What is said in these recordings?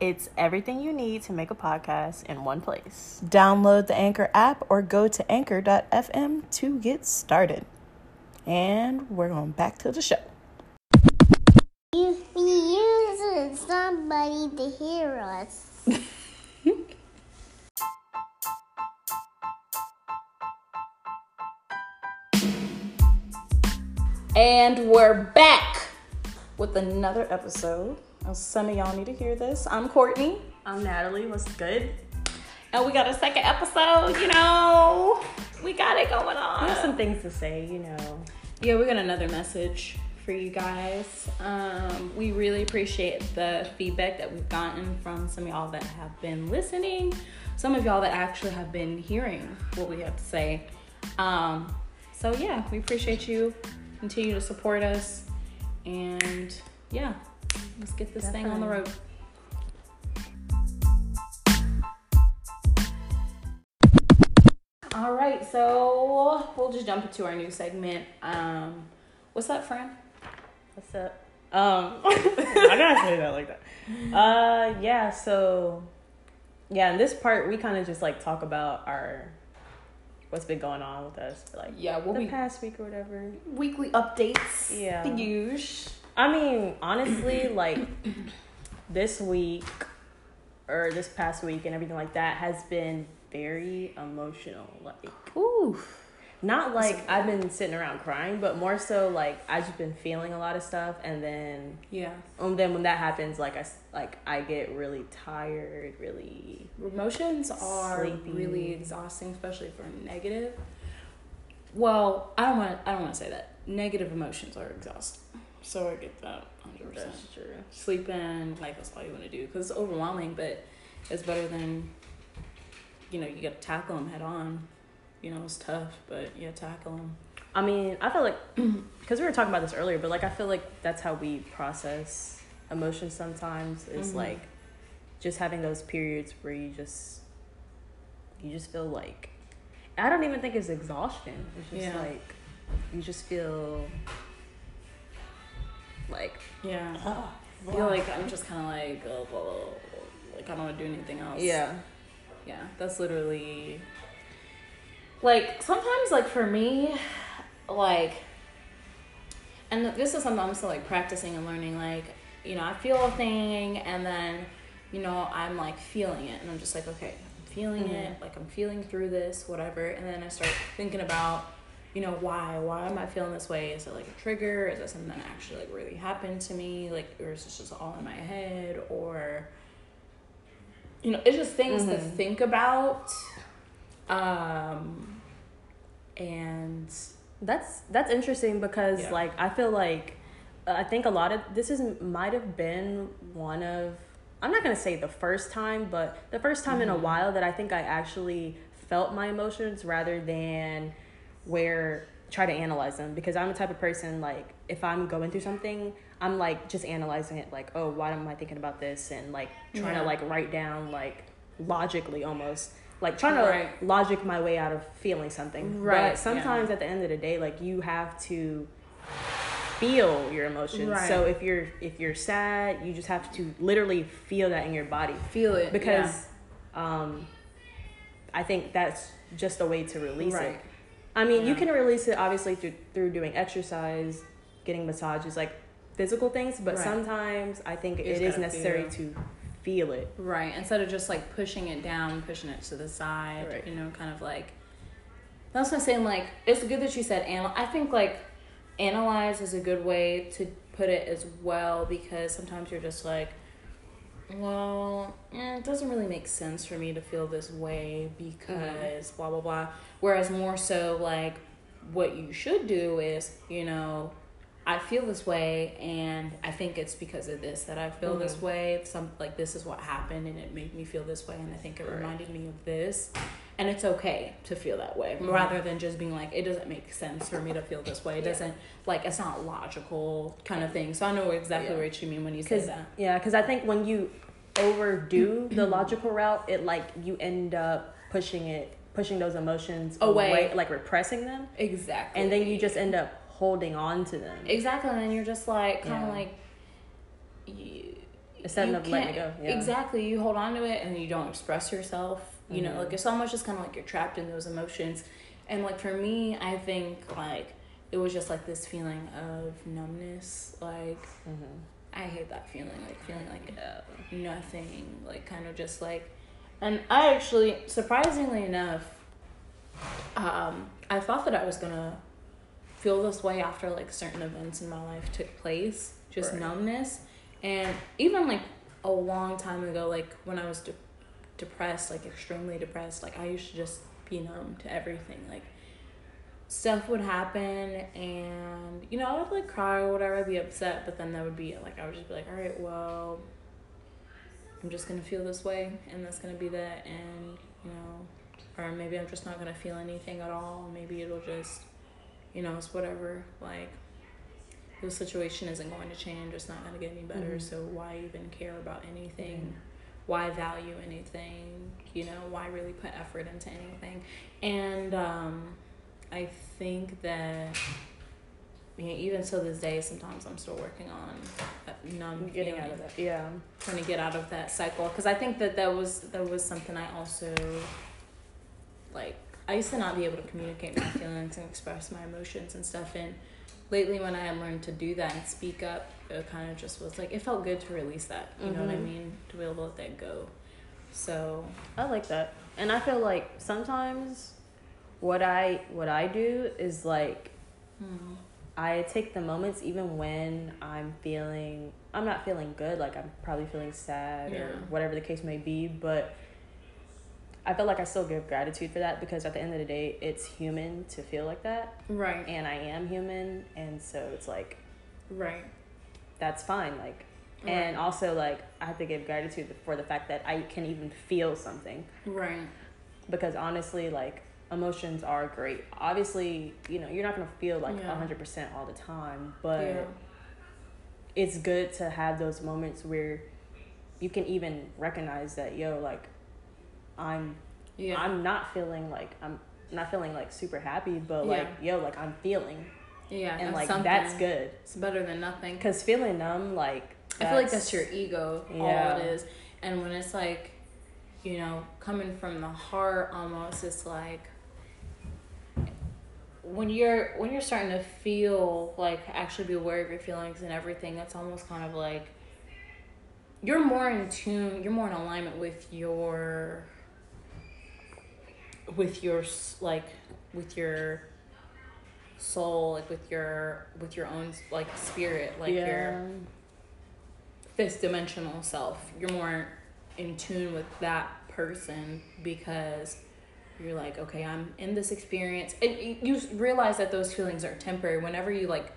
It's everything you need to make a podcast in one place. Download the Anchor app or go to anchor.fm to get started. And we're going back to the show. You, we use somebody to hear us. And we're back with another episode. Some of y'all need to hear this. I'm Cortne. I'm Natalie. What's good? And we got a second episode, you know. We got it going on. There's some things to say, you know. Yeah, we got another message for you guys. Um, we really appreciate the feedback that we've gotten from some of y'all that have been listening, some of y'all that actually have been hearing what we have to say. Um, so, yeah, we appreciate you. Continue to support us. And yeah, let's get this thing on the road. All right, so we'll just jump into our new segment. Um, what's up, friend? What's up? Um, I gotta say that like that. Uh, yeah. So, yeah, in this part, we kind of just like talk about our what's been going on with us, for, like Yeah, we'll the be past week or whatever. weekly updates. Yeah. the usual. I mean, honestly, like this week or this past week and everything like that has been very emotional. Like, Ooh. not like I've been sitting around crying, but more so like I've just been feeling a lot of stuff, and then Yeah. and then when that happens, like I like I get really tired, really. Emotions are Sleepy. really exhausting, especially for negative. Well, I don't want. I don't want to say that. Negative emotions are exhausting. So I get that hundred percent. That's true. Sleeping, like that's all you want to do because it's overwhelming, but it's better than. You know, you got to tackle them head on. You know, it's tough, but you got to tackle them. I mean, I feel like because we were talking about this earlier, but like I feel like that's how we process emotions. Sometimes is Mhm. like just having those periods where you just you just feel like I don't even think it's exhaustion. It's just Yeah. like you just feel like Yeah. Ah, I feel like I'm just kind of like, oh, blah, blah, blah, like I don't want to do anything else. yeah, Yeah, that's literally like sometimes like for me, like and this is something I'm still like practicing and learning, like, you know, I feel a thing and then, you know, I'm like feeling it and I'm just like, okay, I'm feeling mm-hmm. it, like I'm feeling through this, whatever, and then I start thinking about you know why why am i feeling this way? Is it like a trigger? Is it something that actually like really happened to me? Like or is this just all in my head? Or you know it's just things to think about um and that's that's interesting because Yeah. like I feel like uh, I think a lot of this is might have been one of I'm not gonna say the first time, but the first time in a while that I think I actually felt my emotions rather than where try to analyze them because I'm the type of person like if I'm going through something, I'm like just analyzing it like, oh, why am I thinking about this and like trying Yeah. to like write down like logically almost like trying to Right. logic my way out of feeling something. Right, But sometimes at the end of the day, like you have to feel your emotions. Right. So if you're if you're sad, you just have to literally feel that in your body feel it because um I think that's just a way to release Right. it. I mean, you can release it obviously through through doing exercise, getting massages, like physical things, but Right. sometimes I think You it is necessary feel. to feel it. Right. Instead of just like pushing it down, pushing it to the side, Right. you know, kind of like. That's what I'm saying. Like, it's good that you said anal. I think like analyze is a good way to put it as well because sometimes you're just like, well, eh, it doesn't really make sense for me to feel this way because blah blah blah. Whereas more so like, what you should do is, you know, I feel this way, and I think it's because of this that I feel this Mm-hmm. way. Some like this is what happened, and it made me feel this way, and I think it reminded me of this. And it's okay to feel that way, Mm-hmm. rather than just being like, it doesn't make sense for me to feel this way. It Yeah. doesn't like it's not logical kind of thing. So I know exactly Yeah. what you mean when you say that. yeah, because I think when you overdo the logical route, it like you end up pushing it, pushing those emotions Away. like repressing them, Exactly. and then you just end up holding on to them. exactly, and then you're just like kind of Yeah. like. You, Instead of letting it go, yeah. Exactly. You hold on to it and you don't express yourself. You know, Mhm. like it's almost just kind of like you're trapped in those emotions. And like for me, I think like it was just like this feeling of numbness. Like Mm-hmm. I hate that feeling, like feeling like uh, nothing, like kind of just like. And I actually, surprisingly enough, um, I thought that I was gonna feel this way after like certain events in my life took place, just Right. numbness, and even like a long time ago, like when I was de- depressed, like extremely depressed, like I used to just be numb to everything, like stuff would happen and you know i would like cry or whatever. I'd be upset but then that would be like i would just be like all right well i'm just gonna feel this way and that's gonna be that. And you know or maybe i'm just not gonna feel anything at all. Maybe it'll just you know it's whatever. Like the situation isn't going to change. It's not going to get any better. Mhm. so why even care about anything? Why value anything? You know why really put effort into anything? And um i think that yeah, even to this day sometimes i'm still working on that numb Getting feeling out of that, yeah. trying to get out of that cycle because I think that that was that was something I also like. I used to not be able to communicate my feelings and express my emotions and stuff. And lately, when I had learned to do that and speak up, it kind of just was like it felt good to release that. You know what I Mhm. mean? To be able to let that go. So I like that. And I feel like sometimes what I what I do is like hmm. I take the moments even when I'm feeling I'm not feeling good, like I'm probably feeling sad Yeah. or whatever the case may be, but I feel like I still give gratitude for that because at the end of the day it's human to feel like that. Right, and I am human and so it's like right, that's fine like and also like I have to give gratitude for the fact that I can even feel something. Right, because honestly like emotions are great obviously you know you're not going to feel like Yeah. 100% all the time but yeah, it's good to have those moments where you can even recognize that yo like i'm yeah, i'm not feeling like i'm not feeling like super happy but like yo like i'm feeling yeah, and like something. that's good It's better than nothing. because feeling numb like I feel like that's your ego, all it is. And when it's like, you know, coming from the heart almost, it's like when you're when you're starting to feel like actually be aware of your feelings and everything, that's almost kind of like you're more in tune, you're more in alignment with your with your like with your soul, like with your with your own like spirit, like your fifth dimensional self. You're more in tune with that person because you're like, okay, I'm in this experience. And you realize that those feelings are temporary. Whenever you like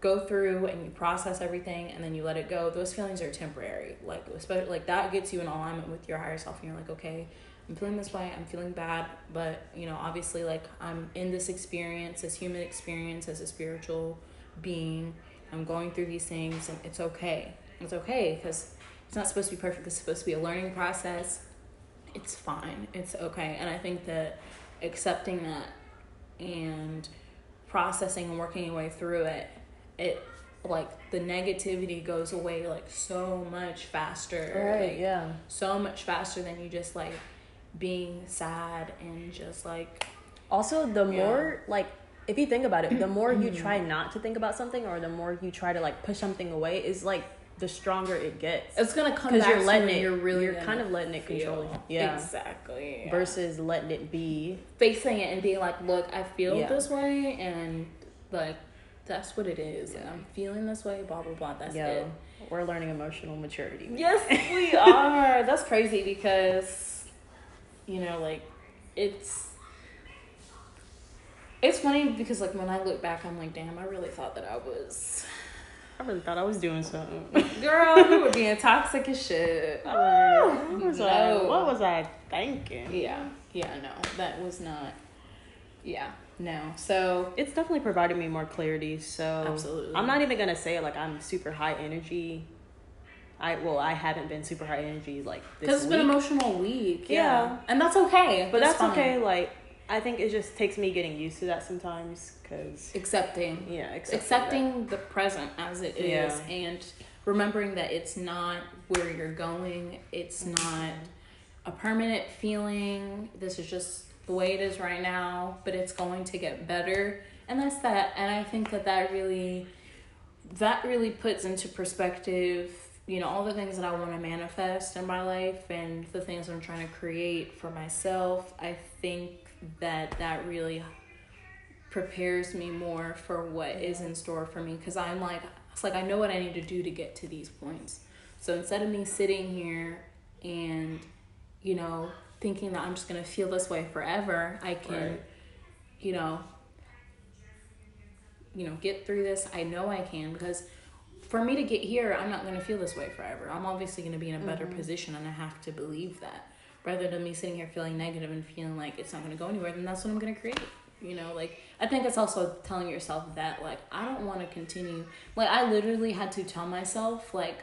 go through and you process everything and then you let it go, those feelings are temporary. Like especially like that gets you in alignment with your higher self and you're like, okay, I'm feeling this way, I'm feeling bad, but you know, obviously like I'm in this experience, this human experience as a spiritual being. I'm going through these things and it's okay. It's okay because it's not supposed to be perfect. It's supposed to be a learning process. It's fine. It's okay. And I think that accepting that and processing and working your way through it, it like the negativity goes away like so much faster. right like, yeah So much faster than you just like being sad and just like also the Yeah. more like if you think about it the more you try not to think about something or the more you try to like push something away is like the stronger it gets it's gonna come because you're letting it you're really you're kind of letting it control you yeah exactly yeah. versus letting it be facing it and being like, look, I feel Yeah. this way, and like that's what it is. And I'm feeling this way. Blah blah blah. That's Yo, it. we're learning emotional maturity Yes, we are. That's crazy because you know, like it's it's funny because like when I look back, I'm like, damn, I really thought that I was. I really thought I was doing something. Girl, you were being toxic as shit. what, was I, No. what was I thinking? Yeah, yeah, no, that was not. Yeah, no. So It's definitely provided me more clarity. So Absolutely. I'm not even gonna say like I'm super high energy. I well, I haven't been super high energy like this because it's been an emotional week, yeah. Yeah. and that's okay. but that's fine. okay. Like I think it just takes me getting used to that sometimes. Cause Accepting, yeah, accepting, accepting the present as it is, Yeah. and remembering that it's not where you're going. It's mm-hmm. not a permanent feeling. This is just the way it is right now, but it's going to get better, and that's that. And I think that that really, that really puts into perspective. You know, all the things that I want to manifest in my life and the things I'm trying to create for myself. I think that that really prepares me more for what is in store for me because I'm like it's like I know what I need to do to get to these points. So instead of me sitting here and you know thinking that I'm just going to feel this way forever, I can Right. you know you know get through this. I know I can because for me to get here, I'm not going to feel this way forever. I'm obviously going to be in a better mm-hmm. position and I have to believe that. Rather than me sitting here feeling negative and feeling like it's not going to go anywhere, then that's what I'm going to create. You know, like I think it's also telling yourself that like I don't want to continue. Like I literally had to tell myself like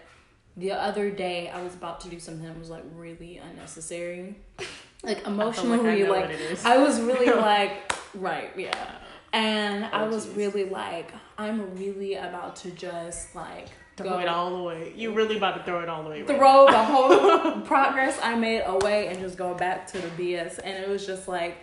the other day I was about to do something that was like really unnecessary. Like emotionally know like, it is. I was really like right, yeah. And I Oh, was jeez. really like I'm really about to just like throw it all away. You really about to throw it all away? right? throw the whole progress I made away and just go back to the BS. And it was just like,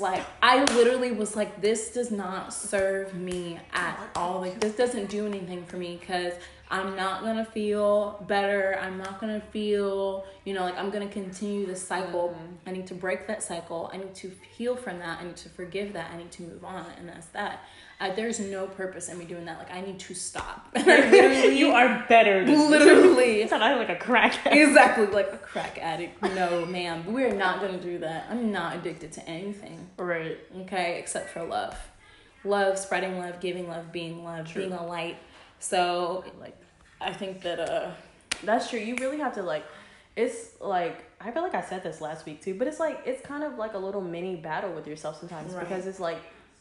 like I literally was like, this does not serve me at all. Like this doesn't do anything for me because I'm not gonna feel better. I'm not gonna feel, you know, like I'm gonna continue this cycle. Mm-hmm. I need to break that cycle. I need to heal from that. I need to forgive that. I need to move on, and that's that. I, there's no purpose in me doing that. Like I need to stop. You are better. Literally It's not like a crackhead. exactly like a crack addict. No, ma'am, we're not gonna do that. I'm not addicted to anything, Right. okay, except for love. Love, spreading love, giving love, being love, being a light. So, Like I think that uh, That's true. You really have to like. It's like I feel like I said this last week too, but it's like it's kind of like a little mini battle with yourself sometimes Right. because it's like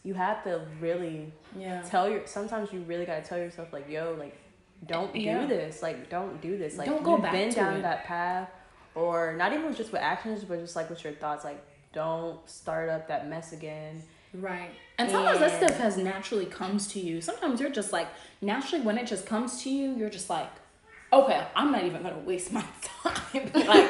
you have to really yeah, tell your. Sometimes you really gotta tell yourself like, yo, like, don't Yeah. do this. Like, don't do this. Like, Don't go you've back been to down it. that path, or not even just with actions, but just like with your thoughts. Like, don't start up that mess again. right. And sometimes that stuff has naturally comes to you. Sometimes you're just like naturally when it just comes to you, you're just like. Okay, I'm not even gonna waste my time. like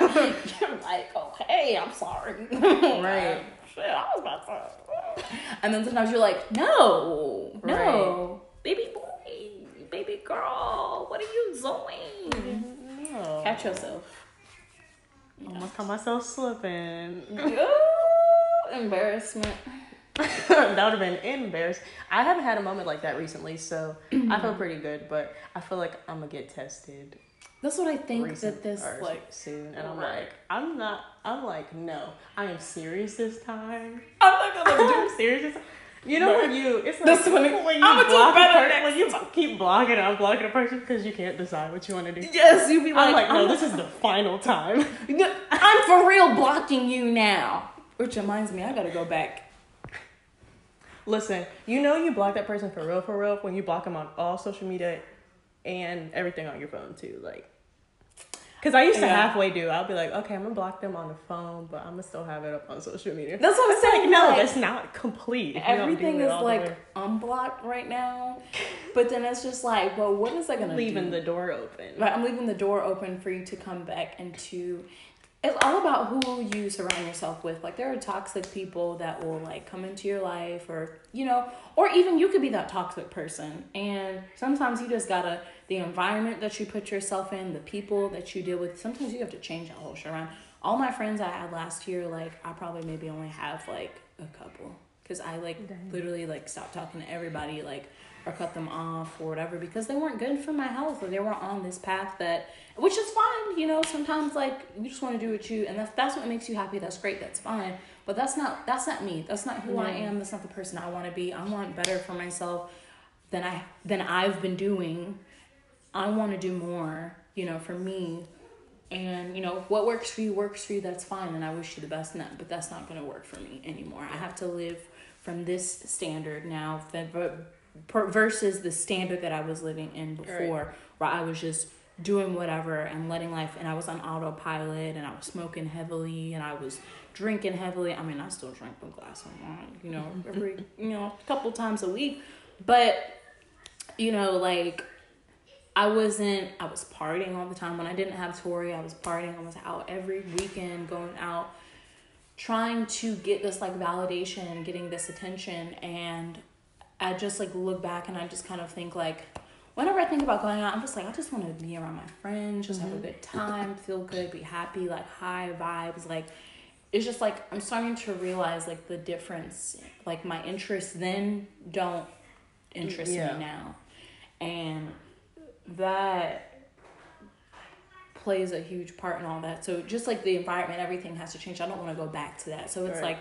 you're like, oh, okay, I'm sorry. Right. Shit, I was about to. And then sometimes you're like, no, no, baby boy, baby girl, what are you doing? No. Catch yourself. Almost caught myself slipping. Ooh, embarrassment. that would have been embarrassing. I haven't had a moment like that recently, so I feel pretty good. But I feel like I'm gonna get tested That's what I think that this like. soon, and I'm Right. like, I'm not. I'm like, no, I am serious this time. I'm not gonna I'm serious. This time. You know when you it's like when you do block a better per- when you keep blocking and unblocking a person because you can't decide what you want to do. Yes, you be like, I'm like, no, this is the final time. I'm for real blocking you now. Which reminds me, I gotta go back. Listen, you know you block that person for real, for real when you block them on all social media and everything on your phone too. Like, because I used to Yeah. halfway do. I'll be like, okay, I'm gonna block them on the phone, but I'm gonna still have it up on social media. That's what I'm It's like, saying. no, like, that's not complete. if you don't everything is like unblocked right now. But then it's just like, well, what is that gonna leaving do? the door open. Right, I'm leaving the door open for you to come back and to it's all about who you surround yourself with. Like there are toxic people that will like come into your life or you know, or even you could be that toxic person. And sometimes you just gotta the environment that you put yourself in, the people that you deal with, sometimes you have to change that whole shit around. All my friends I had last year, like I probably maybe only have like a couple. Cause I like literally like stopped talking to everybody, like or cut them off or whatever because they weren't good for my health or they weren't on this path that which is fine you know sometimes like you just want to do what you and that's, that's what makes you happy that's great that's fine but that's not that's not me that's not who i am that's not the person i want to be i want better for myself than i than i've been doing. I want to do more you know for me and you know what works for you works for you that's fine and i wish you the best in that but that's not going to work for me anymore. I have to live from this standard now that ver- versus the standard that i was living in before where i was just doing whatever and letting life and i was on autopilot and i was smoking heavily and i was drinking heavily i mean i still drink a glass of wine you know every you know a couple times a week but you know like I wasn't I was partying all the time when I didn't have Tori. I was partying. I was out every weekend, going out, trying to get this like validation and getting this attention. And I just like look back and I just kind of think like, whenever I think about going out, I'm just like I just want to be around my friends, just have a good time, feel good, be happy, like high vibes, like. It's just like I'm starting to realize like the difference. Like my interests then don't interest Yeah. me now, and that plays a huge part in all that. So just like the environment, everything has to change. I don't want to go back to that. So it's Right. like,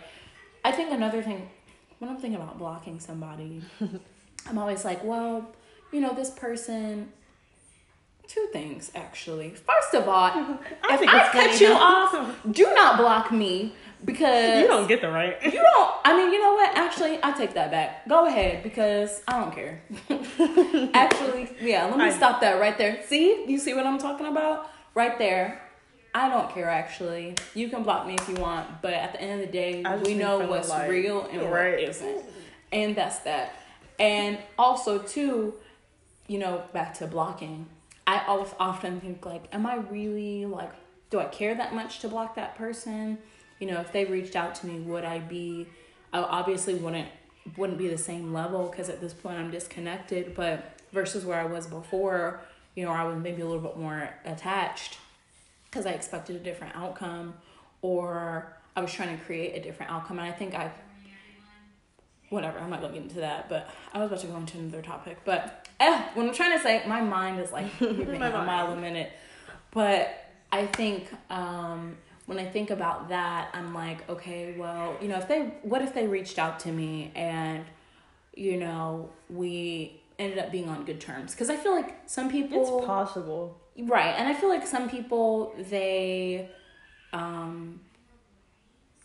I think another thing when I'm thinking about blocking somebody, I'm always like, well, you know, this person. Two things actually. First of all, if I cut you off, do not block me because You don't get the right. you don't. I mean, you know what? Actually, I take that back. Go ahead because I don't care. Actually, yeah. Let me I- stop that right there. See, you see what I'm talking about? Right there. I don't care. Actually, you can block me if you want, but at the end of the day, we know what's real and what Right. isn't, and that's that. And also, too, you know, back to blocking. I always often think like, am I really like, do I care that much to block that person? You know, if they reached out to me, would I be? I obviously wouldn't wouldn't be the same level because at this point I'm disconnected. But versus where I was before, you know, I was maybe a little bit more attached because I expected a different outcome, or I was trying to create a different outcome. And I think I whatever, I'm not gonna get into that, but I was about to go into another topic. But eh, what I'm trying to say, my mind is like moving a mile a minute. But I think um, when I think about that, I'm like, okay, well, you know, if they, what if they reached out to me and, you know, we ended up being on good terms? Because I feel like some people, It's possible. Right. And I feel like some people they um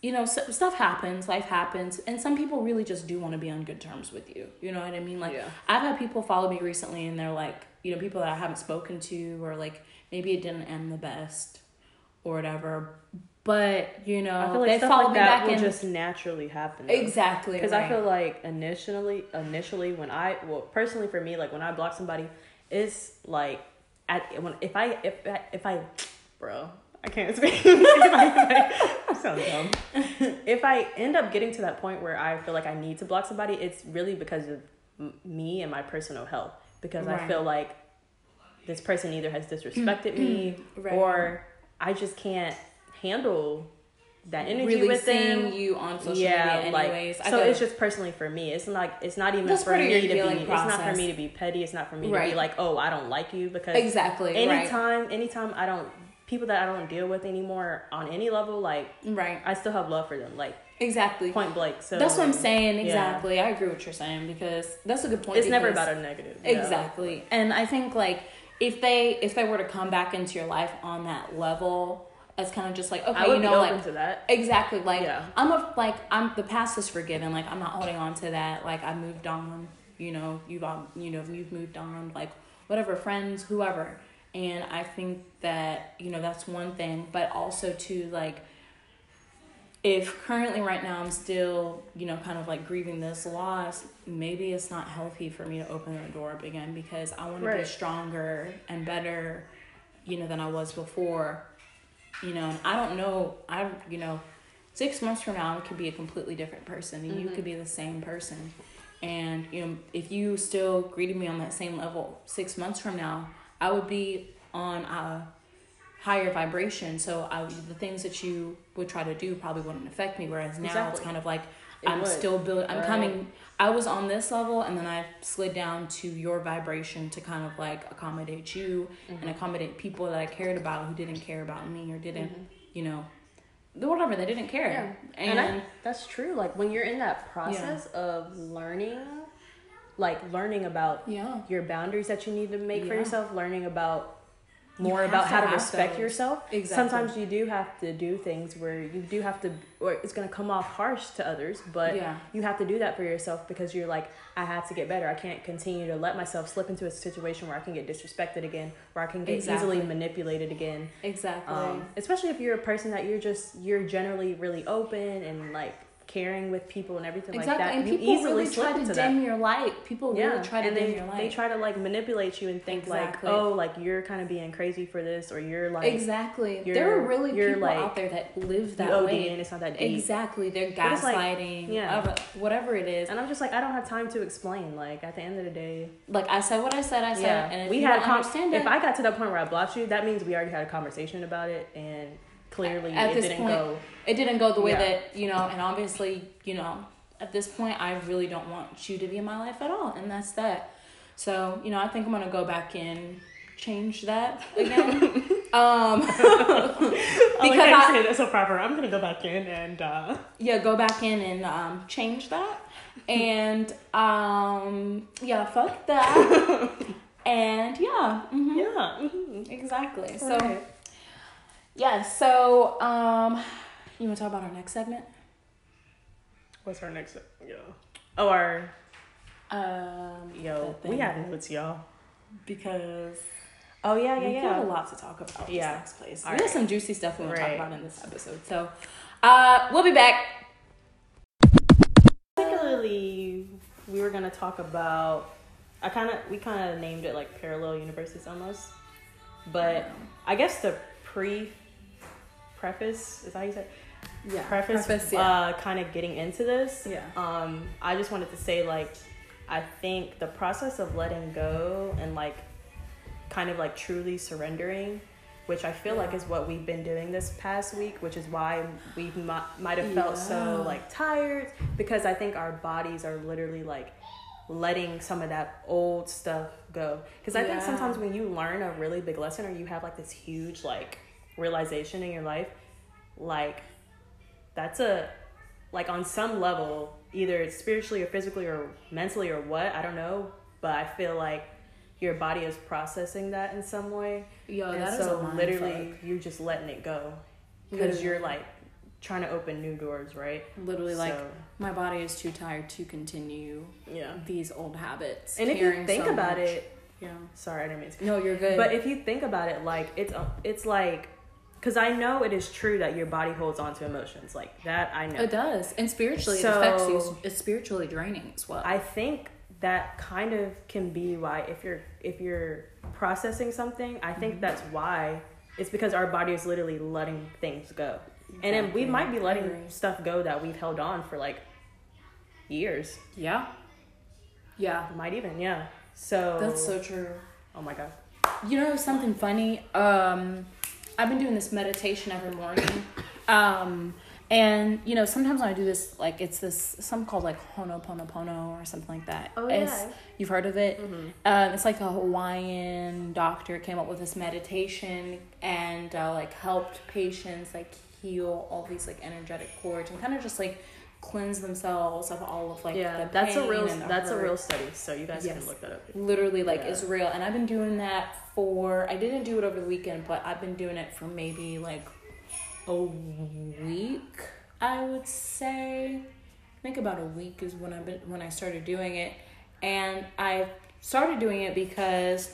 you know, stuff happens, life happens, and some people really just do want to be on good terms with you. You know what I mean? Like Yeah. I've had people follow me recently and they're like, you know, people that I haven't spoken to or like maybe it didn't end the best or whatever. But, you know, I feel like they stuff follow like me that back will in just naturally happen. though. Exactly. Because I feel like initially, initially when I well personally for me, like when I block somebody, it's like at when if I if I, if I, bro, I can't speak. if I, if I, dumb. if I end up getting to that point where I feel like I need to block somebody, it's really because of m- me and my personal health. Because I feel like this person either has disrespected me Right. or I just can't handle that energy really with seeing them you on social yeah, media like anyways. I so it's just personally for me. It's like it's not even for me to be. healing It's not for me to be petty. It's not for me to be like, oh, I don't like you because Exactly. right. anytime, anytime I don't people that I don't deal with anymore on any level, like Right. I still have love for them, like Exactly. point blank. So That's what I'm saying. yeah. Exactly. I agree with what you're saying because that's a good point. It's never about a negative. yeah. Exactly. And I think like if they if they were to come back into your life on that level, it's kind of just like okay, you know, like to that. exactly like Yeah. I'm a like I'm the past is forgiven. Like I'm not holding on to that. Like I moved on. You know, you've all you know you've moved on. Like whatever friends, whoever. And I think that you know that's one thing, but also too like if currently right now I'm still, you know, kind of like grieving this loss, maybe it's not healthy for me to open the door up again because I want to be stronger and better, you know, than I was before. You know, and I don't know, I, you know, six months from now, I could be a completely different person and you could mm-hmm. be the same person. And, you know, if you still greeted me on that same level six months from now, I would be on a higher vibration. So I, the things that you would try to do probably wouldn't affect me. Whereas now it's kind of like It I'm would. still building. I'm Right. coming. I was on this level, and then I slid down to your vibration to kind of like accommodate you Mm-hmm. and accommodate people that I cared about who didn't care about me or didn't, you know, whatever they didn't care Yeah. and, And, I, that's true. Like when you're in that process of learning, like learning about Yeah. your boundaries that you need to make for yourself, learning about more about how to respect those. yourself. Exactly. Sometimes you do have to do things where you do have to, or it's gonna come off harsh to others, but Yeah. you have to do that for yourself because you're like, I have to get better. I can't continue to let myself slip into a situation where I can get disrespected again, where I can get Exactly. easily manipulated again. exactly Um, especially if you're a person that you're just you're generally really open and like caring with people and everything exactly like that. and you people easily really try to into dim that. your light people Yeah, really try to and dim they, your light they try to like manipulate you and think Exactly. like, oh, like you're kind of being crazy for this, or you're like exactly you're- there are really people like, out there that live that OD way and it's not that deep. exactly they're it's like- gaslighting yeah. whatever it is And I'm just like, I don't have time to explain. Like at the end of the day, like i said what i said i said yeah, and if we had a con- understand If it I got to the point where I blocked you, that means we already had a conversation about it, and clearly At it this didn't point, go. it didn't go the way Yeah. that you know and obviously you know at this point i really don't want you to be in my life at all and that's that so you know i think i'm gonna go back and change that again um because I, that's so proper. I'm gonna go back in and. uh yeah go back in and um change that and um yeah fuck that and yeah mhm, Yeah. mhm. exactly so Right. Yeah so um you want to talk about our next segment What's our next? Yeah. Oh, our um yo. that We thing. have notes, y'all. because Oh yeah, yeah, we have a lot to talk about. Yeah. Yeah, this next place. All we have some juicy stuff we want to talk about in this episode. So, uh, we'll be back. Particularly, we were gonna talk about. I kind of we kind of named it like parallel universes almost, but I guess the pre preface is that how you say it? Yeah, preface, preface, yeah. uh, kind of getting into this. Yeah. Um, I just wanted to say like, I think the process of letting go and like, kind of like truly surrendering, which I feel like is what we've been doing this past week, which is why we mi- might have felt Yeah. so like tired because I think our bodies are literally like letting some of that old stuff go. Because I think sometimes when you learn a really big lesson or you have like this huge like realization in your life, like that's a like on some level either it's spiritually or physically or mentally or what i don't know but i feel like your body is processing that in some way Yo, and that is so mind literally fuck. you're just letting it go because you're like trying to open new doors right literally like my body is too tired to continue yeah these old habits. and if you think so about much. it yeah. sorry i didn't mean to No, you're good. But if you think about it, like it's it's like, because I know it is true that your body holds on to emotions like that. I know. it does, and spiritually, So- it affects you. It's spiritually draining as well. I think that kind of can be why if you're if you're processing something, I think Mm-hmm. that's why it's because our body is literally letting things go, and then we might be letting stuff go that we've held on for like years. yeah. Yeah. Might even yeah. So That's so true. Oh my god. You know something funny? Um, I've been doing this meditation every morning. Um, and you know, sometimes when I do this, like it's this something called like Honoponopono or something like that. Oh, It's- yeah. you've heard of it? Um, it's like a Hawaiian doctor came up with this meditation and uh, like helped patients like heal all these like energetic cords and kind of just like cleanse themselves of all of like yeah, the that's a real that's a real study. So you guys Yes. can look that up. literally like Yeah. is real and i've been doing that for i didn't do it over the weekend but i've been doing it for maybe like a week i would say i think about a week is when i've been when i started doing it and i started doing it because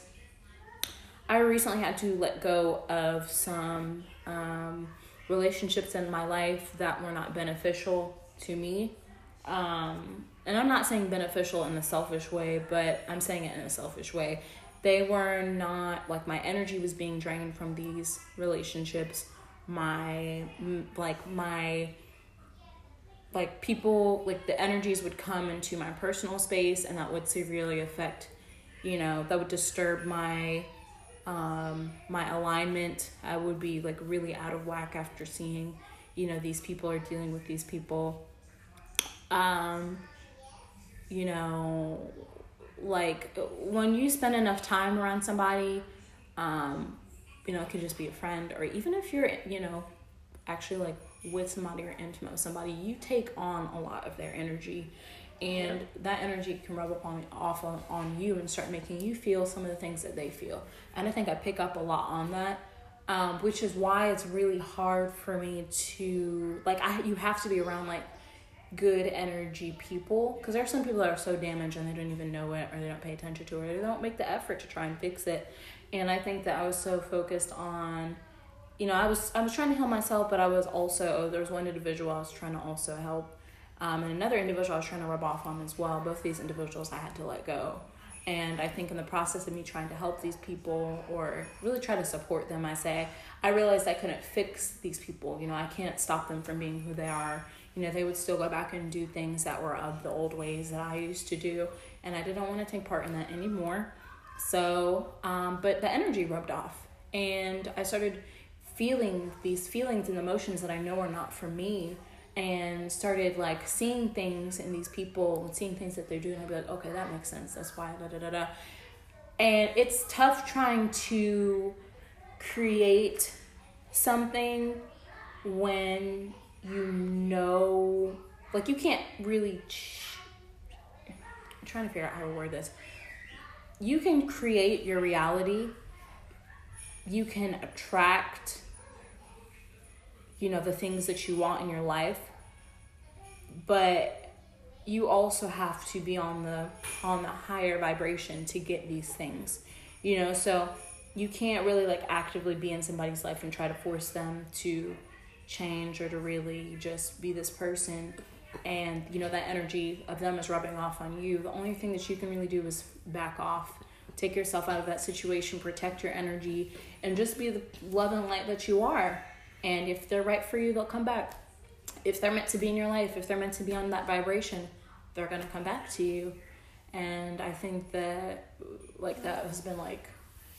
i recently had to let go of some um, relationships in my life that were not beneficial to me um, and I'm not saying beneficial in a selfish way, but I'm saying it in a selfish way. They were not like my energy was being drained from these relationships. My like my like people like the energies would come into my personal space and that would severely affect you know that would disturb my um my alignment i would be like really out of whack after seeing you know these people are dealing with these people um you know like when you spend enough time around somebody um you know it could just be a friend or even if you're you know actually like with somebody or intimate with somebody, you take on a lot of their energy. And that energy can rub upon off on, on you and start making you feel some of the things that they feel. And I think I pick up a lot on that. Um, which is why it's really hard for me to like I you have to be around like good energy people because there are some people that are so damaged and they don't even know it or they don't pay attention to it or they don't make the effort to try and fix it. And i think that i was so focused on you know i was i was trying to heal myself but i was also oh, there was one individual i was trying to also help um, and another individual i was trying to rub off on as well. Both these individuals i had to let go. And i think in the process of me trying to help these people or really try to support them i say i realized i couldn't fix these people. You know i can't stop them from being who they are you know, they would still go back and do things that were of the old ways that I used to do. And I didn't want to take part in that anymore. So, um, but the energy rubbed off. And I started feeling these feelings and emotions that I know are not for me. And started like seeing things in these people and seeing things that they're doing. I'd be like, okay, that makes sense. That's why, da da da da. And it's tough trying to create something when you know, like you can't really. Ch- I'm trying to figure out how to word this. You can create your reality. You can attract, you know, the things that you want in your life, but you also have to be on the on the higher vibration to get these things. You know, so you can't really like actively be in somebody's life and try to force them to change or to really just be this person. And you know that energy of them is rubbing off on you. The only thing that you can really do is back off. Take yourself out of that situation protect your energy and just be the love and light that you are. And if they're right for you they'll come back. If they're meant to be in your life if they're meant to be on that vibration they're going to come back to you. And i think that like that has been like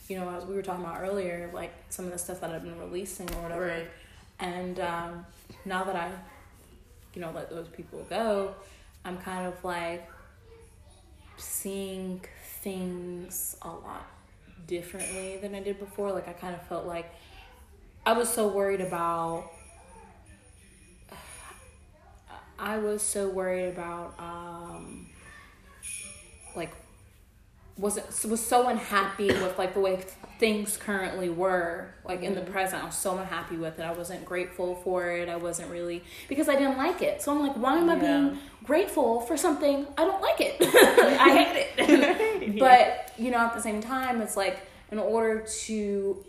you know as we were talking about earlier like some of the stuff that i've been releasing or whatever Right. And um, now that I, you know, let those people go, I'm kind of like seeing things a lot differently than I did before. Like I kind of felt like I was so worried about. I was so worried about um, like wasn't was so unhappy with like the way things currently were like in the mm-hmm. present. I was so unhappy with it. I wasn't grateful for it. I wasn't really because i didn't like it. So i'm like why am i being grateful for something i don't like it? I hate it. But you know at the same time it's like in order to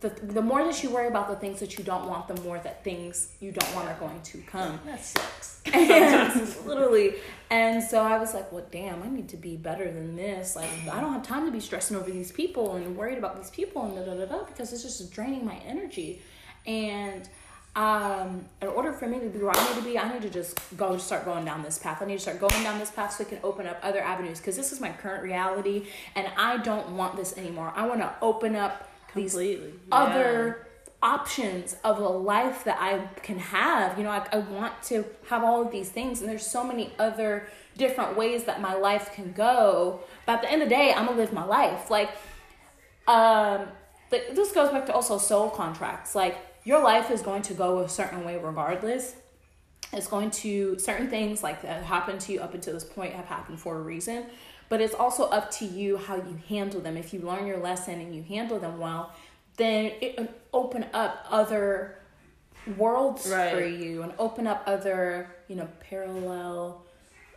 the, the more that you worry about the things that you don't want the more that things you don't want are going to come. That sucks. and literally. And so i was like well damn i need to be better than this. Like i don't have time to be stressing over these people and worried about these people and da da da da because it's just draining my energy. And um in order for me to be where i need to be i need to just go start going down this path. I need to start going down this path so i can open up other avenues because this is my current reality and i don't want this anymore. I want to open up these Completely. other options of a life that I can have. You know, I, I want to have all of these things, and there's so many other different ways that my life can go. But at the end of the day, I'm gonna live my life. Like, um, but this goes back to also soul contracts. Like, your life is going to go a certain way regardless. It's going to certain things like that happen to you up until this point have happened for a reason. But it's also up to you how you handle them. If you learn your lesson and you handle them well, then it will open up other worlds for you and open up other, you know, parallel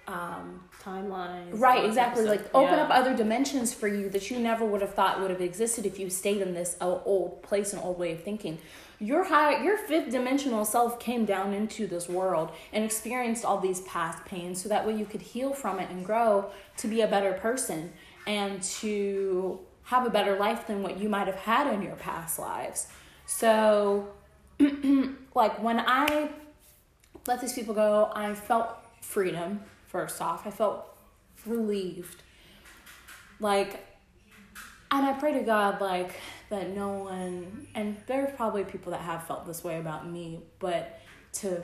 um Timelines. Right, exactly. Like open Yeah. up other dimensions for you that you never would have thought would have existed if you stayed in this old place and old way of thinking. Your high, your fifth dimensional self came down into this world and experienced all these past pains, so that way you could heal from it and grow to be a better person and to have a better life than what you might have had in your past lives. So, like when I let these people go, I felt freedom, first off. I felt relieved. Like, and I pray to God, like, that no one, and there are probably people that have felt this way about me, but to,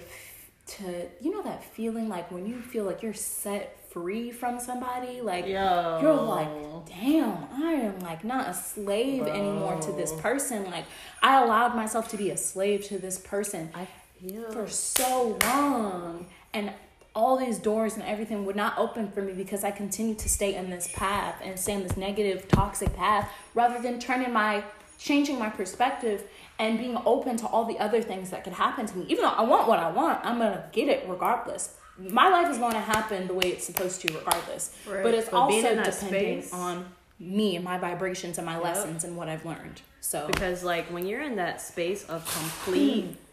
to, you know, that feeling like when you feel like you're set free from somebody, like, Yo. you're like, damn, I am like not a slave anymore to this person. Like, I allowed myself to be a slave to this person. I Yeah. for so long and all these doors and everything would not open for me because I continued to stay in this path and stay in this negative toxic path rather than turning my changing my perspective and being open to all the other things that could happen to me. Even though I want what I want I'm going to get it regardless. My life is going to happen the way it's supposed to regardless. Right. but it's But also depending space- on me and my vibrations and my lessons and what I've learned. So because like when you're in that space of complete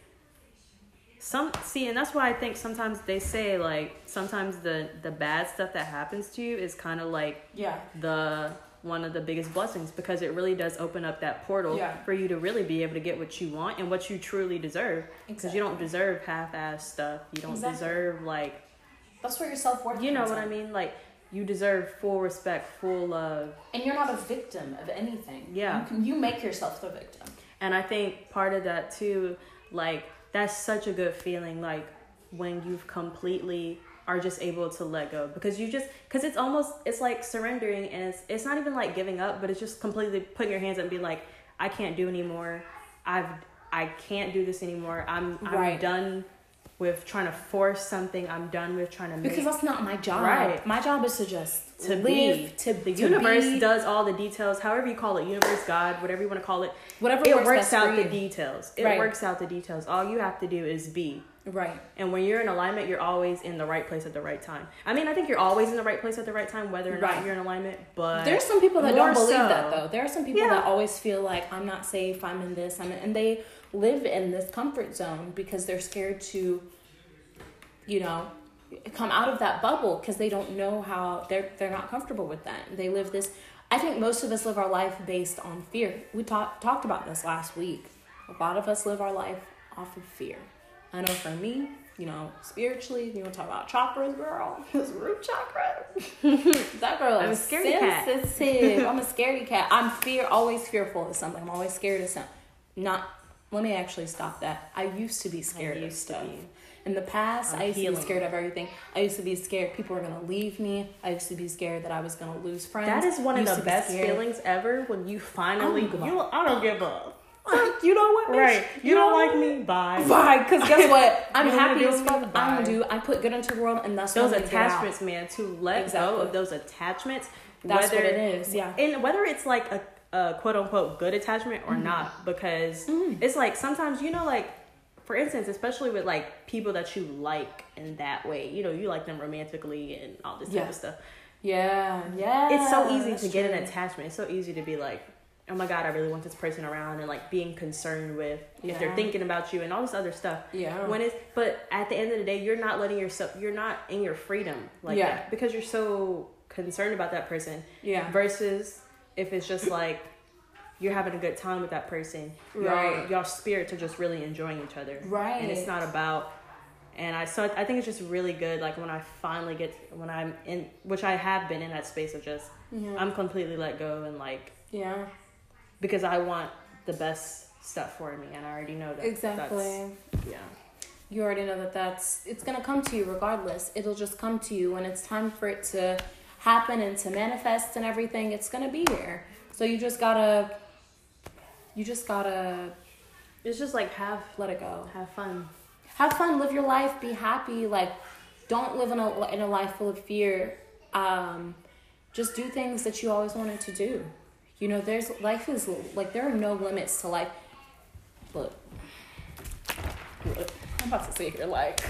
some see and that's why i think sometimes they say like sometimes the the bad stuff that happens to you is kind of like yeah. the one of the biggest blessings because it really does open up that portal Yeah. for you to really be able to get what you want and what you truly deserve because you don't deserve half-ass stuff you don't Exactly. deserve like that's where your self-worth you know what in. i mean like you deserve full respect full love And you're not a victim of anything. Yeah. You, can, you make yourself the victim. And I think part of that too, like that's such a good feeling, like when you've completely are just able to let go because you just because it's almost it's like surrendering and it's it's not even like giving up, but it's just completely putting your hands up and be like, I can't do anymore. I've I can't do this anymore. I'm I'm Right. done with trying to force something. I'm done with trying to make Because that's not my job. Right. My job is to just to live, be to the to universe be, does all the details however you call it universe god whatever you want to call it whatever it works, works out the details it Right. works out the details all you have to do is be Right. and when you're in alignment you're always in the right place at the right time i mean i think you're always in the right place at the right time whether or Right. not you're in alignment but There's some people that don't believe so- that though. There are some people Yeah. that always feel like I'm not safe, I'm in this, I'm in, and they live in this comfort zone because they're scared to, you know, come out of that bubble because they don't know how they're they're not comfortable with that. They live this. I think most of us live our life based on fear. We talked talked about this last week. A lot of us live our life off of fear. I know for me, you know, spiritually, you want to talk about chakras, girl. This root chakra. that girl I'm a is scaredy cat. sensitive. I'm a scaredy cat. I'm fear always fearful of something. I'm always scared of something. Not let me actually stop that. I used to be scared of used to stuff. In the past, I'm I used to be scared of everything. I used to be scared people were gonna leave me. I used to be scared that I was gonna lose friends. that is one of the be best scared- feelings ever when you finally I don't give you i don't give up you know what? bitch? right you, know don't like me bye Bye. because guess what? I'm You happy as fuck. I'm do. I put good into the world, and that's those when I get out. attachments man to let go of those attachments That's whether what it is, yeah. and whether it's like a, a quote unquote good attachment or mm-hmm. not because mm-hmm. it's like sometimes you know like for instance especially with like people that you like in that way you know you like them romantically and all this type of stuff Yeah, yeah. it's so easy to get an attachment it's so easy to be like oh my god i really want this person around and like being concerned with if they're thinking about you and all this other stuff Yeah. when it's but at the end of the day you're not letting yourself you're not in your freedom like Yeah. that because you're so concerned about that person Yeah. versus if it's just like you're having a good time with that person y'all, Right. y'all spirits are just really enjoying each other Right. and it's not about and I so I think it's just really good like when I finally get when I'm in which I have been in that space of just Yeah. I'm completely let go and like yeah. Because I want the best stuff for me and I already know that Exactly. yeah. You already know that that's it's gonna come to you regardless. It'll just come to you when it's time for it to happen and to manifest and everything it's gonna be here so you just gotta you just gotta it's just like have let it go. have fun. Have fun live your life be happy like don't live in a in a life full of fear. Um just do things that you always wanted to do you know there's life is like there are no limits to life look look i'm about to sit here like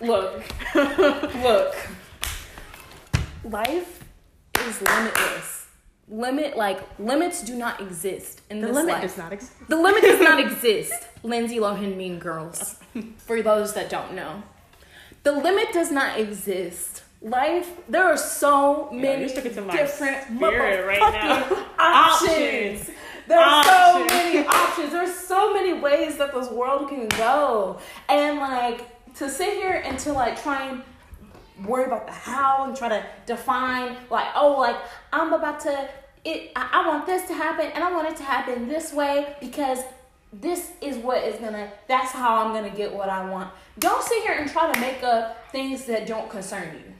look look life is limitless limit like limits do not exist in the this limit life. does not exist The limit does not exist. Lindsay Lohan Mean Girls. For those that don't know. The limit does not exist. Life, there are so many you're to my different right now. options. Options. There are so many options. There's so many ways that this world can go. And like to sit here and to like try and worry about the how and try to define like oh like i'm about to it I, I want this to happen and i want it to happen this way because this is what is gonna that's how i'm gonna get what i want don't sit here and try to make up things that don't concern you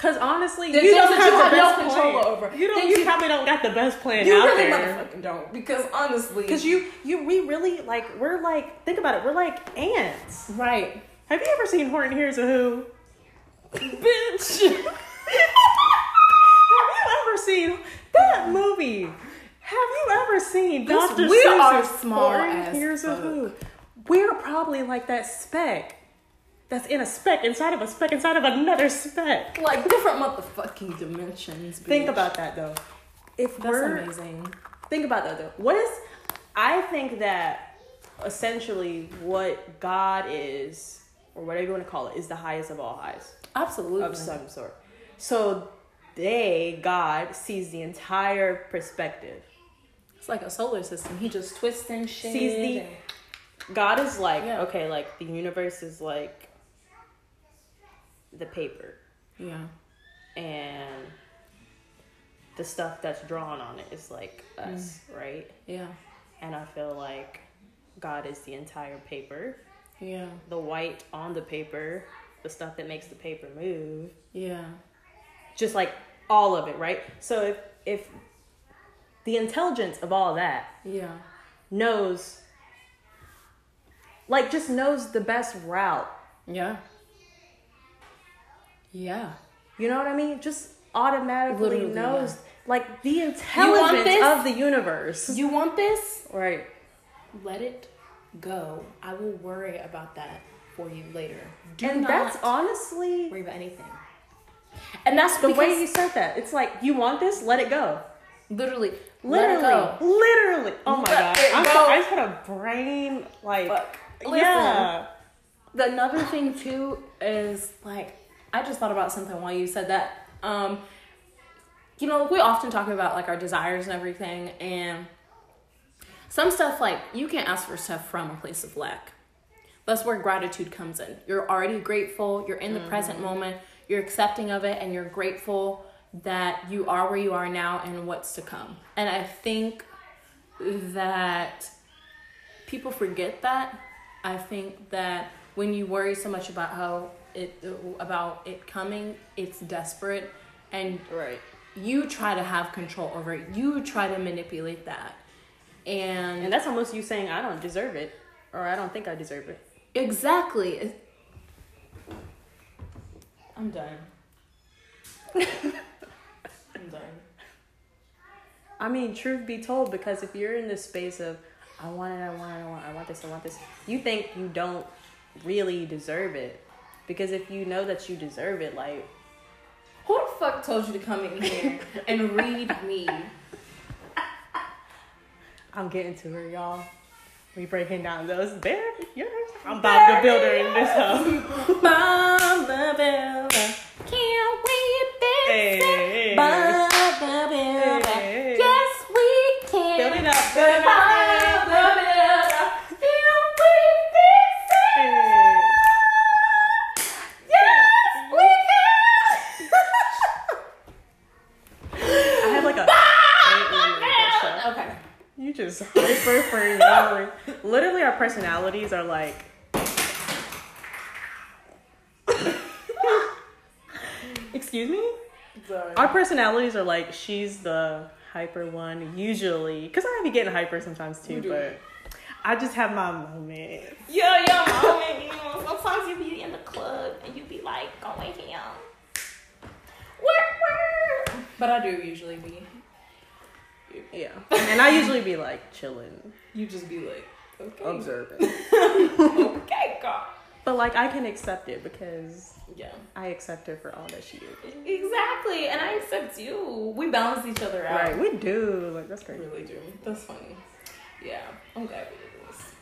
Cause honestly, The you don't have you the have best no control plan. over. You don't. You, you- probably don't got the best plan You out really there. motherfucking don't. Because honestly. Cause you, you, we really like. We're like. Think about it. We're like ants. Right. Have you ever seen Horton Hears a Who? Bitch. have you ever seen that movie? Have you ever seen we Seuss's Horton Hears a. Who? We're probably like that speck. That's in a speck inside of a speck inside of another speck. Like different motherfucking dimensions. Think about that though. If That's we're amazing. think about that though. What is I think that essentially what God is, or whatever you want to call it, is the highest of all highs Absolutely. of some sort. So they, God, sees the entire perspective. It's like a solar system. He just twists and shit. Sees the and- God is like, Yeah. okay, like the universe is like the paper yeah. and the stuff that's drawn on it is like us, mm. right? Yeah. And I feel like God is the entire paper. Yeah. The white on the paper, the stuff that makes the paper move, Yeah. just like all of it, right? So if if the intelligence of all that Yeah. knows like just knows the best route. Yeah. Yeah. You know what I mean? Just automatically Literally, knows yeah. like the intelligence of the universe. You want this? right. Let it go. I will worry about that for you later. Do and that's honestly worry about anything. And that's the way you said that. It's like you want this, let it go. literally, Literally, let it go. literally. Oh my Let god! I'm go. I just had a brain like Fuck. yeah. The another thing too is like I just thought about something while you said that. Um, you know, we often talk about like our desires and everything, and some stuff like you can't ask for stuff from a place of lack. That's where gratitude comes in. You're already grateful. You're in the present moment. You're accepting of it, and you're grateful that you are where you are now and what's to come. And I think that people forget that. I think that when you worry so much about how it about it coming, it's desperate and Right. you try to have control over it. You try to manipulate that. And, And that's almost you saying I don't deserve it, or I don't think I deserve it. exactly. I'm done. I'm done. I mean, truth be told, because if you're in this space of I want it, I want it, I want, I want this, I want this, you think you don't really deserve it. Because if you know that you deserve it, like Who the fuck told you to come in here and read me? I'm getting to her, y'all. We breaking down those there. Yours. I'm Bob the Builder in this house. Bob the Builder. Can we fix Hey, it? hey, Bob the Builder. Hey. Yes, we can. Build it up, build it up. You just hyper for yelling. Literally, our personalities are like. Excuse me? Sorry. Our personalities are like she's the hyper one usually, because I be getting hyper sometimes too. You do. But I just have my moment. Yeah, yeah, moment. You know, sometimes you be in the club and you be like going here. Work, work. But I do usually be. Yeah, and I usually be like chilling, You just be like, okay. observing. Okay, God. But like I can accept it because Yeah. I accept her for all that she is. Exactly, and I accept you. We balance each other out. Right, we do. Like that's We really do. That's funny. Yeah, I'm glad we did this.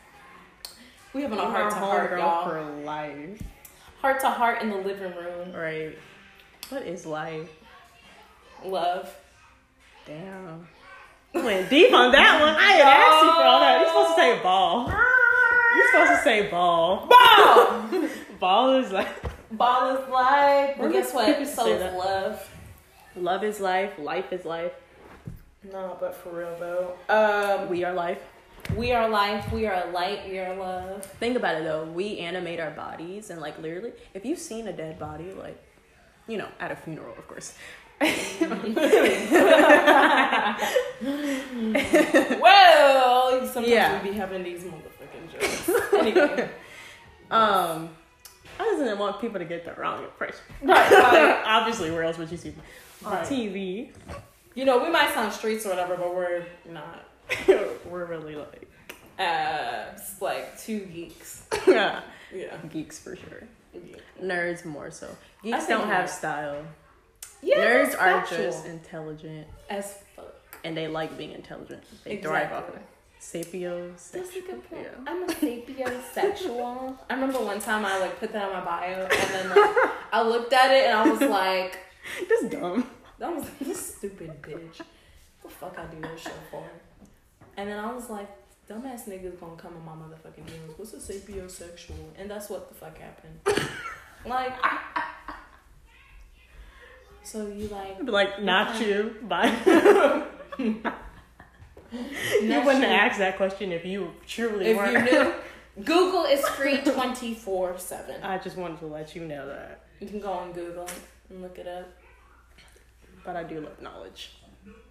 We having a heart to heart, y'all. for life. Heart to heart in the living room. Right. What is life? Love. Damn. You went deep on that one. I didn't ask you for all that. You're supposed to say ball. You're supposed to say ball. Ball. Ball is like Ball is life. But guess what? So is that? love. love is life, life is life. No, but for real though. Um, We are life. we are life. We are light. We are love. Think about it though. We animate our bodies and like literally, if you've seen a dead body, like you know, at a funeral, of course. well, sometimes Yeah. we be having these motherfucking jokes. Anyway, Um, I just didn't want people to get the wrong impression. right, like, Obviously, where else would you see on Right. TV? you know, we might sound streets or whatever, but we're not. We're really like Uh, like two geeks. yeah, Yeah. geeks for sure. Yeah, Nerds more so. Geeks don't have style. Yeah nerds are factual. just intelligent as fuck. and they like being intelligent. They thrive off of it. Sapios. That's a good point. Yeah. I'm a sapiosexual. I remember one time I like put that on my bio, and then like, I looked at it and I was like, "This dumb. "That was this stupid bitch. What the fuck I do this show for?" And then I was like, "Dumbass niggas gonna come in my motherfucking DMs. What's a sapiosexual?" And that's what the fuck happened. like, so you like like, not you. Bye. you wouldn't you. ask that question if you truly if weren't. you knew. Google is free twenty four seven. I just wanted to let you know that. You can go on Google and look it up. But I do love knowledge.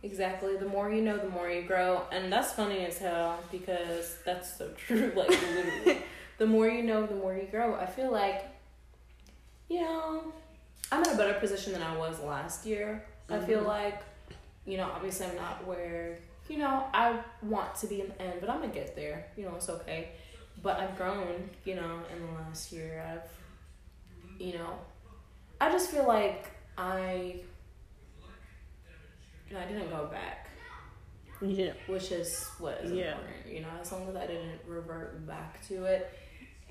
Exactly. The more you know, the more you grow. And that's funny as hell because that's so true. Like, literally. the more you know, the more you grow. I feel like, you know, I'm in a better position than I was last year. I feel mm-hmm. like, you know, obviously I'm not where, you know, I want to be in the end, but I'm going to get there. You know, it's okay. But I've grown, you know, in the last year. I've, you know, I just feel like I you know, I didn't go back, You didn't. which is what is Yeah. important. You know, as long as I didn't revert back to it,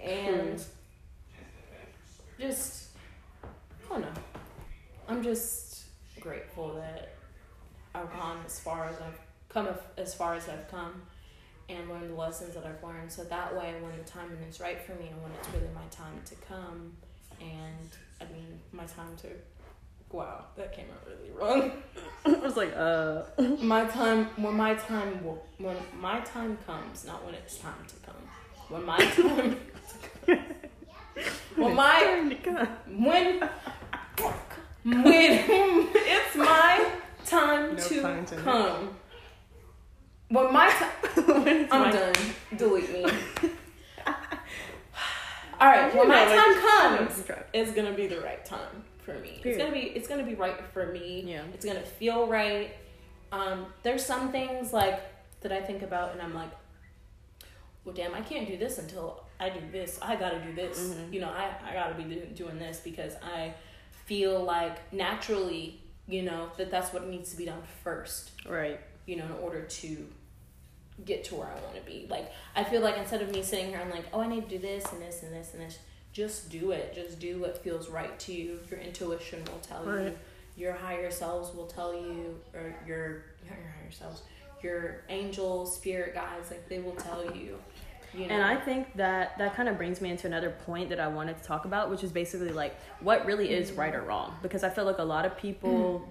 and just I don't know. I'm just grateful that I've gone as far as I've come as far as I've come, and learned the lessons that I've learned. So that way, when the timing is right for me, and when it's really my time to come, and I mean my time to. Wow, that came out really wrong. I was like, uh. my time when my time will when my time comes not when it's time to come when my time when my Time to come. when when it's my time No to come when my time i'm my- done delete me all right when my time comes it's gonna be the right time for me it's gonna be it's gonna be right for me Yeah. it's gonna feel right. Um, there's some things like that I think about and I'm like, well, damn, I can't do this until I do this. I gotta do this. Mhm. You know, I, I gotta be do, doing this because I feel like naturally, you know, that that's what needs to be done first, Right. you know, in order to get to where I want to be. Like, I feel like instead of me sitting here, I'm like, oh, I need to do this and this and this and this. Just do it. Just do what feels right to you. Your intuition will tell you Right. your higher selves will tell you or your your higher selves your angels spirit guides like they will tell you you know And I think that that kind of brings me into another point that I wanted to talk about, which is basically like what really is right or wrong. Because I feel like a lot of people,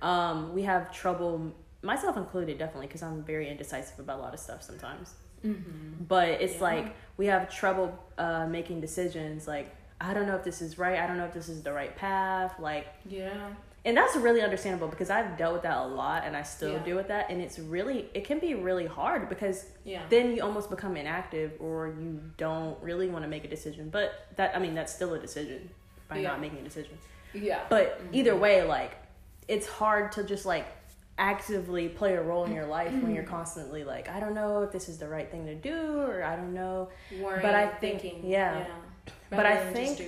um, we have trouble, myself included, definitely, because I'm very indecisive about a lot of stuff sometimes. mm-hmm. But it's Yeah. like we have trouble uh, making decisions. Like I don't know if this is right. I don't know if this is the right path. Like yeah and that's really understandable because I've dealt with that a lot and I still Yeah. deal with that. And it's really it can be really hard because yeah. then you almost become inactive or you don't really want to make a decision. But that I mean that's still a decision by Yeah. not making a decision. Yeah. But Mhm. either way like it's hard to just like actively play a role in your life when you're constantly like I don't know if this is the right thing to do or I don't know. Worrying, But I think- thinking. yeah. But I think-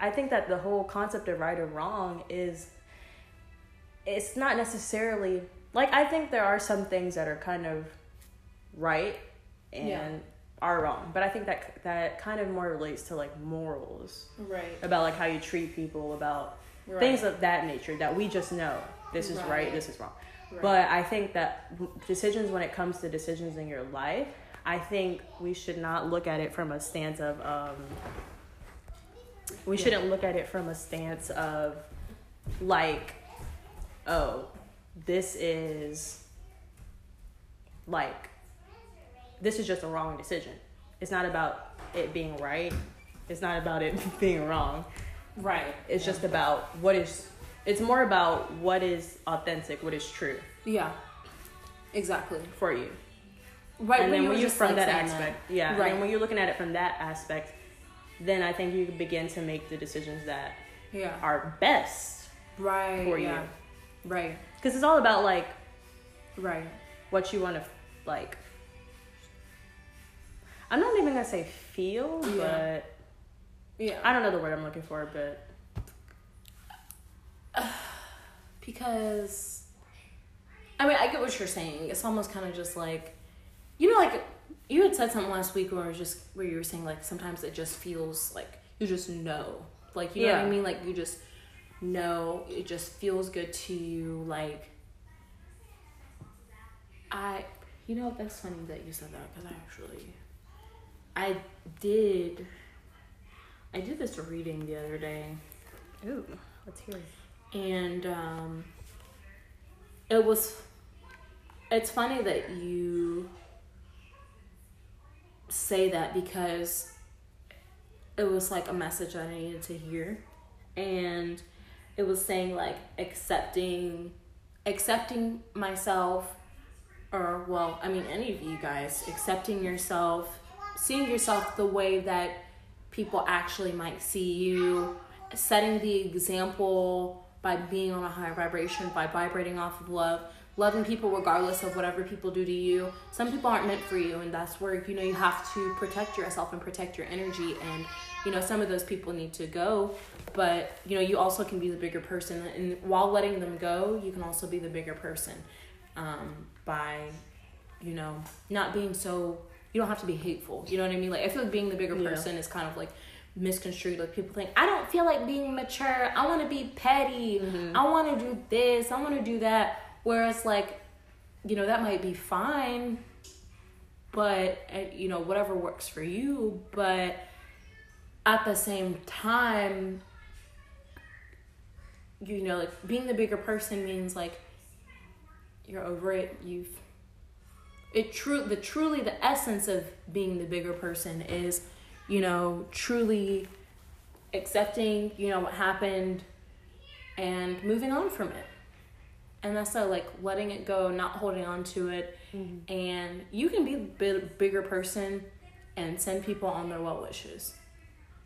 I think that the whole concept of right or wrong is it's not necessarily like I think there are some things that are kind of right and Yeah. are wrong, but I think that that kind of more relates to like morals right, about like how you treat people, about right. things of that nature that we just know this is right, Right. this is wrong. right. But I think that decisions, when it comes to decisions in your life, I think we should not look at it from a stance of, um, we Yeah. shouldn't look at it from a stance of, like, oh, this is, like, this is just a wrong decision. It's not about it being right. It's not about it being wrong. right It's yeah. just about what is it's more about what is authentic, what is true Yeah. Exactly. for you. Right. and when then you when you just, from like, that aspect, yeah, Right. and when you're looking at it from that aspect, then I think you begin to make the decisions that Yeah. are best Right. for yeah. Right. because it's all about like Right. what you want to like. I'm not even gonna say feel, Yeah. but Yeah. I don't know the word I'm looking for, but because I mean, I get what you're saying. It's almost kind of just like, you know, like you had said something last week where just where you were saying like sometimes it just feels like you just know, like you know what I mean, like you just know it just feels good to you, like. I, you know, that's funny that you said that because I actually, I did, I did this reading the other day ooh, let's hear it. and um, it was it's funny that you say that because it was like a message that I needed to hear and it was saying like accepting accepting myself or well I mean any of you guys accepting yourself seeing yourself the way that people actually might see you setting the example by being on a high vibration by vibrating off of love loving people regardless of whatever people do to you. Some people aren't meant for you and that's where you know you have to protect yourself and protect your energy and you know some of those people need to go but you know you also can be the bigger person and while letting them go you can also be the bigger person um, by you know not being so you don't have to be hateful you know what i mean like i feel like being the bigger Yeah. person is kind of like misconstrued like people think i don't feel like being mature i want to be petty i want to do this i want to do that whereas like you know that might be fine but uh, you know whatever works for you but at the same time you know like being the bigger person means like you're over it. You've it true the truly the essence of being the bigger person is you know truly accepting you know what happened and moving on from it. And that's so like letting it go not holding on to it. Mm-hmm. And you can be a bit bigger person and send people on their well wishes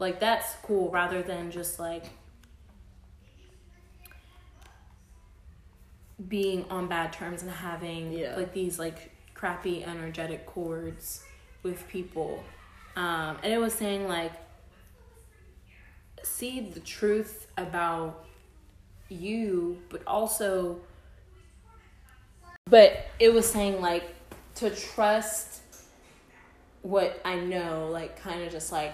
like that's cool rather than just like being on bad terms and having Yeah. like these like crappy energetic cords with people um and it was saying like see the truth about you but also but it was saying like to trust what I know, like kind of just like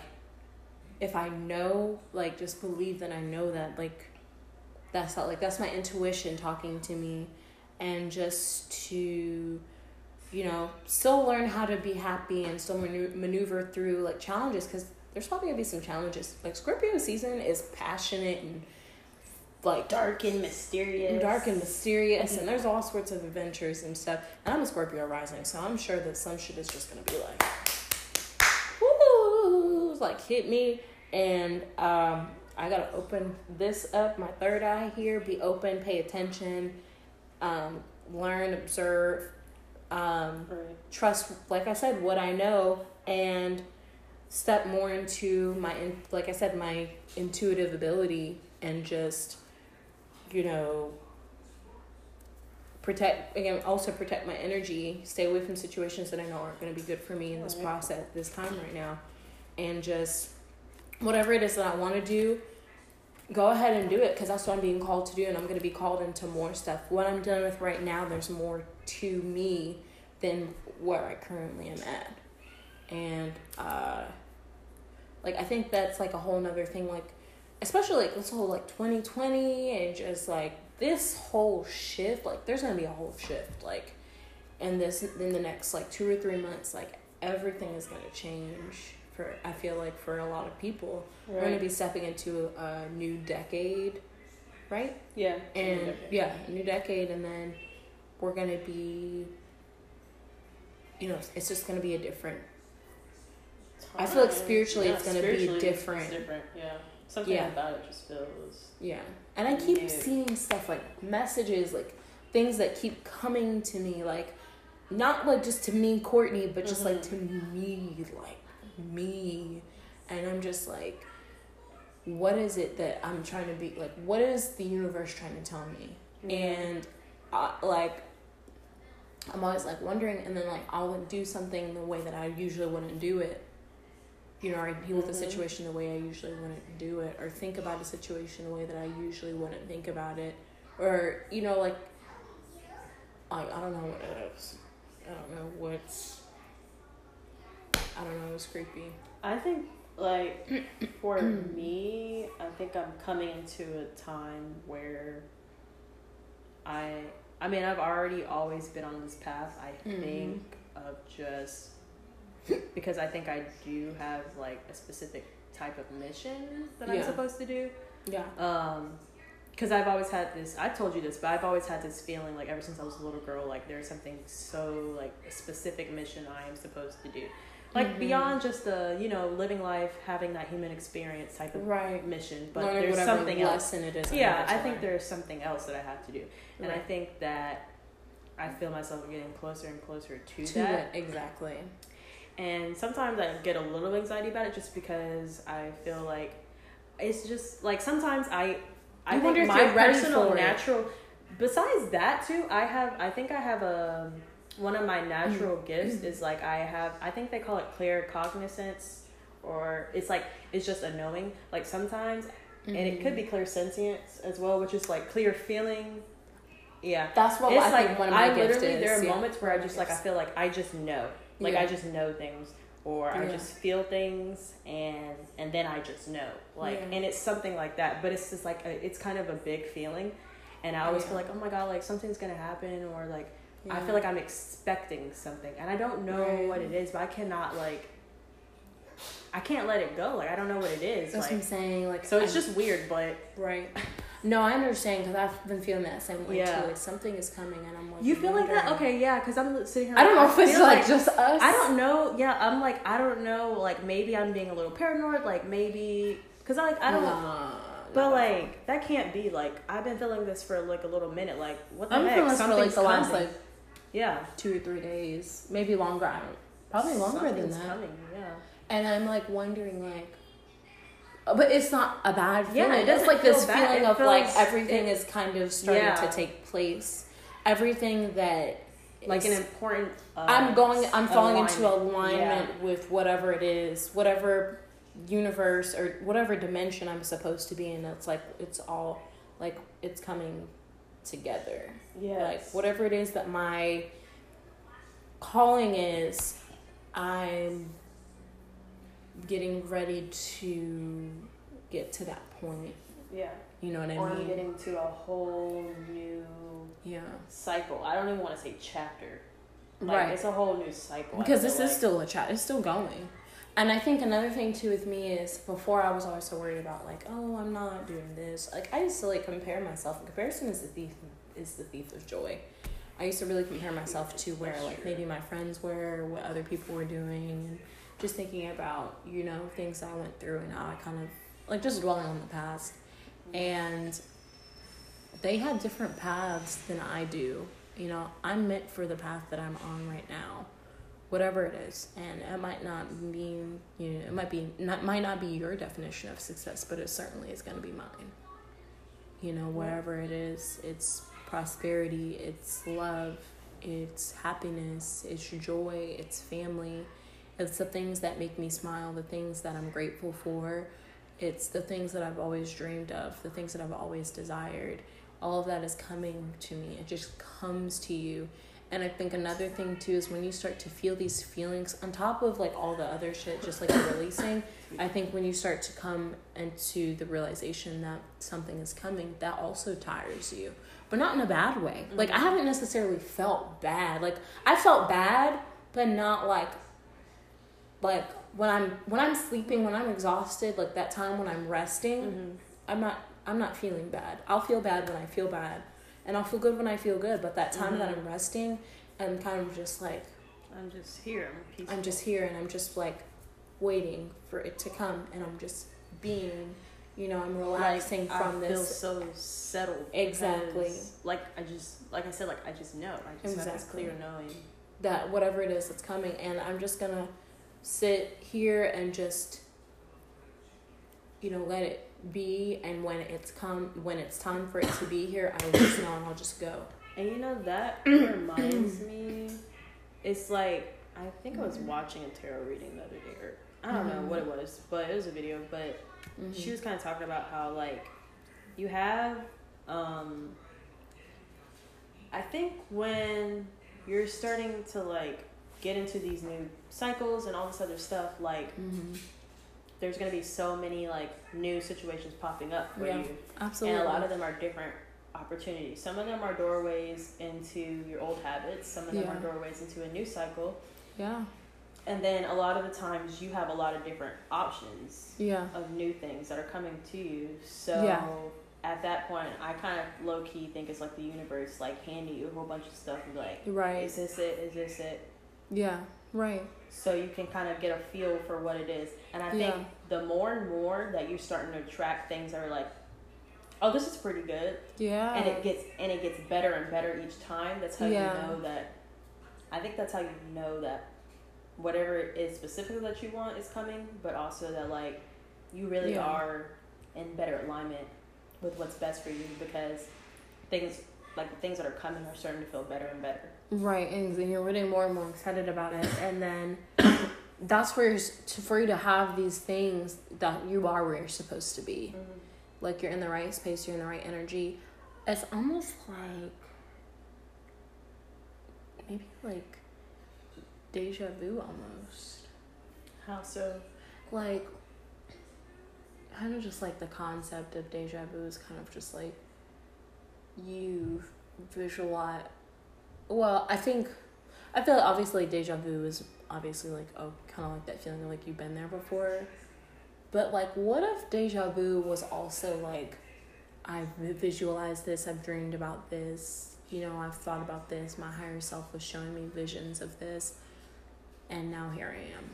if I know, like just believe that I know that like that's not like that's my intuition talking to me. And just to you know still learn how to be happy and still maneuver through like challenges because there's probably gonna be some challenges. Like scorpio season is passionate and like Dark and mysterious. dark and mysterious and mm-hmm. there's all sorts of adventures and stuff. And i'm a scorpio rising so i'm sure that some shit is just gonna be like like hit me and um i gotta open this up my third eye here be open pay attention um learn observe um Right. trust like i said what i know and step more into my in, like i said my intuitive ability and just you know protect again also protect my energy stay away from situations that i know aren't going to be good for me in this Right. process this time right now and just whatever it is that i want to do go ahead and do it because that's what i'm being called to do and i'm going to be called into more stuff. What i'm dealing with right now there's more to me than where i currently am at. And uh like i think that's like a whole nother thing like especially like this whole like 2020 and just like this whole shift like there's gonna be a whole shift like and this in the next like two or three months like everything is gonna change for i feel like for a lot of people we're gonna be stepping into a new decade right Yeah. and yeah a new decade and then we're gonna be you know it's just gonna be a different I feel like spiritually it's gonna be different. Different. Yeah. Something Yeah. about it just feels. Yeah. And I keep Yeah. seeing stuff like messages, like things that keep coming to me, like not like just to me, Cortne, but just like mm-hmm. to me, like me. And I'm just like, what is it that I'm trying to be like? What is the universe trying to tell me? And I, like, I'm always like wondering, and then like I'll do something the way that I usually wouldn't do it. You know, or I deal with the Mhm. situation the way I usually wouldn't do it, or think about a situation the way that I usually wouldn't think about it, or you know, like, I I don't know what it is. I don't know what's. I don't know. It's creepy. I think like for me, I think I'm coming into a time where I I mean I've already always been on this path. I Mhm. think of just because I think I do have like a specific type of mission that I'm supposed to do. Yeah. Um, because I've always had this. I told you this, but I've always had this feeling like ever since I was a little girl, like there's something so like a specific mission I am supposed to do, like Mhm. beyond just the you know living life, having that human experience type of Right. mission. But Learning there's something else. it is. Yeah, I think there's something else that I have to do, and I think that I feel myself getting closer and closer to, to that. it exactly. And sometimes I get a little anxiety about it just because I feel like it's just like sometimes I I think wonder if my personal for it. natural besides that too, I have I think I have a one of my natural Mm. gifts is like I have I think they call it claircognizance or it's like it's just a knowing. Like sometimes and it could be Mm-hmm. clairsentience as well, which is like clear feeling. Yeah That's what it's I like think one of my I gifts literally is. there are yeah. moments where I just like I feel like I just know, like Yeah. I just know things, or I just feel things, and and then I just know, like, Yeah. and it's something like that. But it's just like a, it's kind of a big feeling, and I always Yeah. feel like oh my god, like something's gonna happen, or like I feel like I'm expecting something, and I don't know Right. what it is, but I cannot like. I can't let it go. Like I don't know what it is. That's what I'm saying. Like so, it's I'm- just weird. But right. No, I understand because I've been feeling that same way Yeah. too. Like something is coming, and I'm like. you feel like that? Okay, yeah. Because I'm sitting here. I don't know like, if it's feel like, just us. I don't know. Yeah, I'm like I don't know. Like maybe I'm being a little paranoid. Like maybe because I like I don't. Nah, But nah. like that can't be. Like I've been feeling this for like a little minute. Like what the I'm heck? feeling this for like Something's the last like yeah, two or three days, maybe longer. I don't. Probably longer than that. Coming. Yeah. And I'm like wondering like. But it's not a bad Yeah, feeling. it it's like this bad. feeling It of like everything it- is kind of starting Yeah. to take place. Everything that Like an important. Uh, I'm going. I'm falling into alignment. alignment with whatever it is, whatever universe or whatever dimension I'm supposed to be in. It's like it's all like it's coming together. Yeah. Like whatever it is that my calling is, I'm getting ready to get to that point. Yeah. You know what I Or I'm getting to a whole new yeah. cycle. I don't even want to say chapter. Like, Right. It's a whole new cycle. Because this like. is still a chat it's still going and i think another thing too with me is before i was always so worried about like oh i'm not doing this. Like i used to like compare myself. And comparison is the thief is the thief of joy. I used to really compare myself to where like maybe my friends were what other people were doing and just thinking about you know things i went through and how i kind of like just dwelling on the past. And they had different paths than i do. You know i'm meant for the path that i'm on right now whatever it is and it might not mean you know it might be not might not be your definition of success but it certainly is going to be mine. You know wherever it is it's prosperity it's love it's happiness it's joy it's family. It's the things that make me smile the things that i'm grateful for. It's the things that i've always dreamed of the things that i've always desired. All of that is coming to me. It just comes to you and I think another thing too is when you start to feel these feelings on top of like all the other shit, just like releasing, I think when you start to come into the realization that something is coming, that also tires you. But not in a bad way. Like I haven't necessarily felt bad. Like I felt bad, but not like like when I'm when I'm sleeping, when I'm exhausted, like that time when I'm resting, Mm-hmm. I'm not I'm not feeling bad. I'll feel bad when I feel bad. And I'll feel good when I feel good. But that time that Mhm. I'm resting, I'm kind of just like I'm just here. I'm. I'm just here and I'm just like waiting for it to come and I'm just being you know, I'm relaxing like, relaxing I from feel so settled. Exactly. because, Like I just, like I said, like I just know. I just have this clear knowing. that whatever it is that's coming and i'm just gonna sit here and just you know let it be and when it's come when it's time for it to be here i will just know and i'll just go And you know that reminds me. It's like I think I was watching a tarot reading the other day, or I don't know Mhm. what it was, but it was a video. But Mm-hmm. she was kind of talking about how like you have um i think when you're starting to like get into these new cycles and all this other stuff like mm-hmm. There's going to be so many like new situations popping up for Yeah, you absolutely and a lot of them are different opportunities some of them are doorways into your old habits some of them Yeah. are doorways into a new cycle yeah and then a lot of the times you have a lot of different options yeah of new things that are coming to you. So Yeah. at that point, I kind of low key think it's like the universe like handing you a whole bunch of stuff and like, right is this it? Is this it? yeah right So you can kind of get a feel for what it is. And I think Yeah. the more and more that you're starting to attract things that are like, oh, this is pretty good, yeah and it gets and it gets better and better each time. That's how Yeah. you know that. I think that's how you know that whatever it is specifically that you want is coming, but also that like you really Yeah. are in better alignment with what's best for you because things like the things that are coming are starting to feel better and better. Right, and you're getting more and more excited about it, and then that's where to, for you to have these things that you are where you're supposed to be. Mm-hmm. Like you're in the right space, you're in the right energy. It's almost like maybe like deja vu almost. How so? Like kind of just like the concept of deja vu is kind of just like you visualize well i think i feel like obviously deja vu is obviously like oh kind of like that feeling of like you've been there before. But like what if deja vu was also like i've visualized this i've dreamed about this you know i've thought about this my higher self was showing me visions of this and now here i am.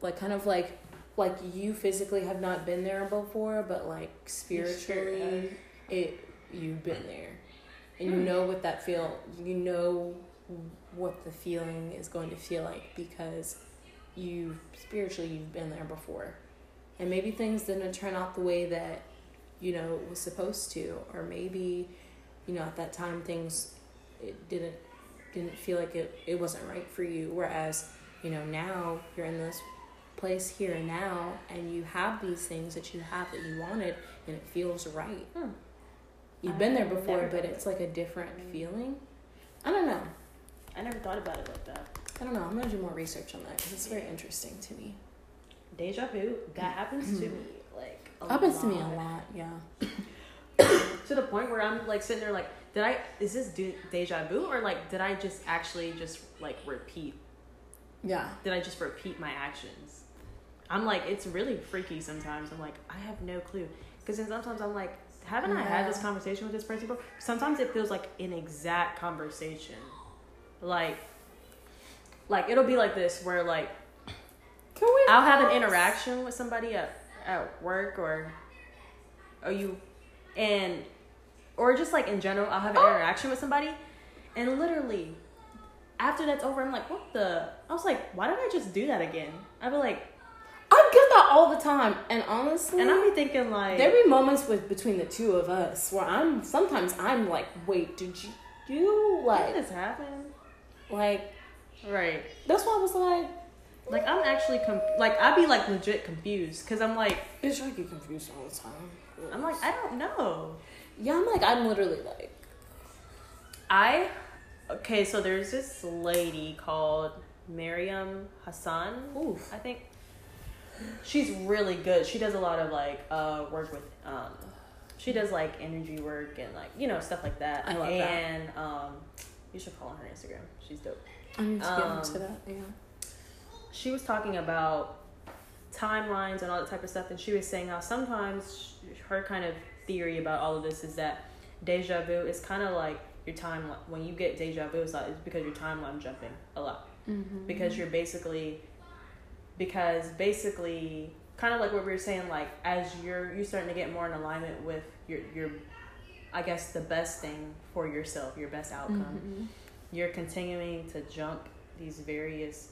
Like kind of like like you physically have not been there before but like spiritually it you've been there. And you know what that feel you know what the feeling is going to feel like because you spiritually you've been there before. And maybe things didn't turn out the way that you know it was supposed to or maybe you know at that time things it didn't didn't feel like it, it wasn't right for you. Whereas you know now you're in this place here and now and you have these things that you have that you wanted and it feels right. Hmm. you've been there before but it's like a different feeling. I don't know I never thought about it like that. i don't know i'm gonna do more research on that because it's very interesting to me Deja vu, that happens to mm-hmm. me like a happens to me a lot. lot yeah to the point where I'm like sitting there like, did I is this de- deja vu or like did I just actually just like repeat? yeah Did I just repeat my actions? I'm like, it's really freaky sometimes. I'm like, I have no clue because then sometimes I'm like, haven't I had this conversation with this person before? Sometimes it feels like an exact conversation, like, like it'll be like this where like can we I'll have an interaction with somebody at, at work or or you and or just like in general, I'll have an oh. interaction with somebody and literally after that's over, I'm like, what the I was like, why did I just do that again? I'd be like i get that all the time and honestly and I'd be thinking like there be moments with between the two of us where i'm sometimes i'm like wait did you do like this happen? Like Right. that's why i was like Like I'm actually com- like I'd be like legit confused because I'm like it's like you confused all the time I'm like I don't know. yeah i'm like i'm literally like I okay, so there's this lady called Miriam Hassan. Oof. I think she's really good. She does a lot of like uh work with um she does like energy work and like you know stuff like that. I love that. and um you should follow her Instagram. She's dope. i need to get Um, into that yeah She was talking about timelines and all that type of stuff and she was saying how sometimes her kind of theory about all of this is that deja vu is kind of like your timeline when you get deja vu it's, like, it's because your timeline jumping a lot mm-hmm. because you're basically because basically kind of like what we were saying, like as you're you're starting to get more in alignment with your your, I guess the best thing for yourself, your best outcome. Mm-hmm. You're continuing to jump these various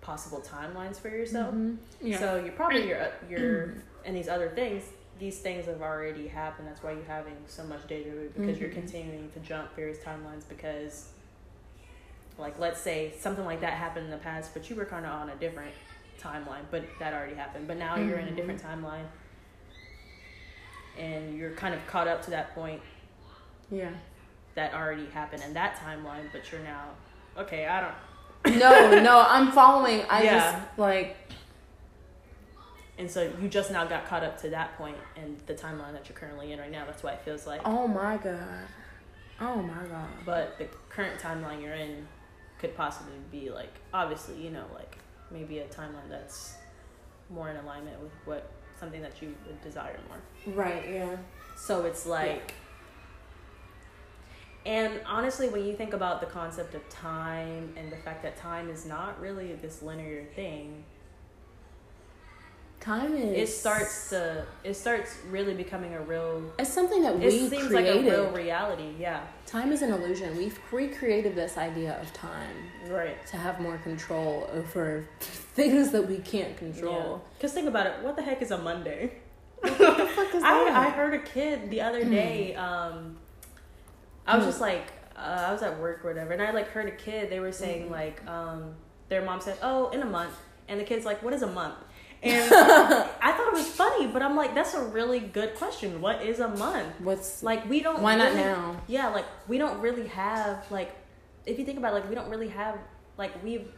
possible timelines for yourself. Mm-hmm. Yeah. So you're probably you're you're and these other things. These things have already happened. That's why you're having so much deja vu because you're Mhm. continuing to jump various timelines because, like, let's say something like that happened in the past, but you were kind of on a different timeline, but that already happened. But now you're in a different timeline, and you're kind of caught up to that point yeah. that already happened in that timeline, but you're now okay. I don't. No, no, I'm following. I Yeah. just like And so you just now got caught up to that point in the timeline that you're currently in right now. That's why it feels like. oh my god. Oh my god. But the current timeline you're in could possibly be like, obviously, you know, like maybe a timeline that's more in alignment with what something that you would desire more. Right, yeah. So it's like. And honestly, when you think about the concept of time and the fact that time is not really this linear thing, Time is it starts to it starts really becoming a real It's something that it we seems created. like a real reality yeah Time is an illusion. We've recreated this idea of time right to have more control over things that we can't control. because think about it what the heck is a monday What the fuck is I, that? I heard a kid the other day um i was just like uh, i was at work or whatever and i like heard a kid they were saying like um their mom said oh in a month and the kid's like what is a month? And i thought it was funny but i'm like that's a really good question. What is a month? What's like we don't why not really- now? yeah like we don't really have like if you think about it like we don't really have like we've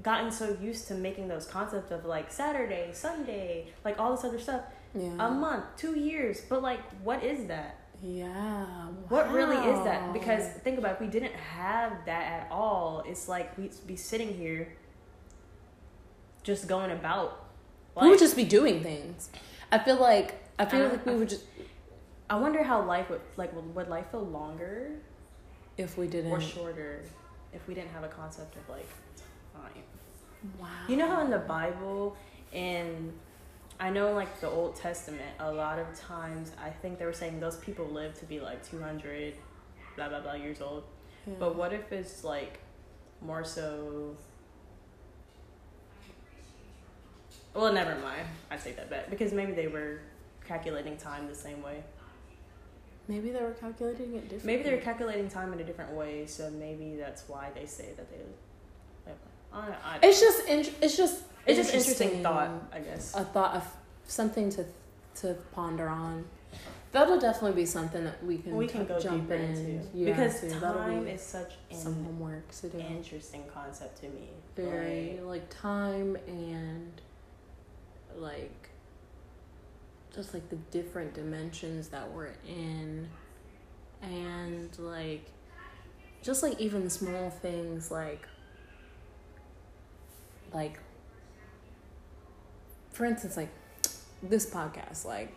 gotten so used to making those concepts of like saturday sunday like all this other stuff. Yeah. a month two years but like what is that yeah. what really is that because think about it, if we didn't have that at all it's like we'd be sitting here just going about we would just be doing things. I feel like I feel Uh, like we would just i wonder how life would like would, would life feel longer if we didn't. or shorter if we didn't have a concept of like time Wow. You know how in the Bible, in I know like the Old Testament, a lot of times I think they were saying those people lived to be like two hundred, blah blah blah years old. Yeah. But what if it's like more so? Well, never mind. I take that back because maybe they were calculating time the same way. maybe they were calculating it differently. Maybe they're calculating time in a different way, so maybe that's why they say that they. I, I, It's just int- it's just it's just interesting thought, I guess. a thought of something to to ponder on. That'll definitely be something that we can we can t- go jump deeper in into yeah, because to. That'll time be is such some an homework to do. interesting concept to me. Very Like, like time and like just like the different dimensions that we're in and like just like even small things like like for instance like this podcast like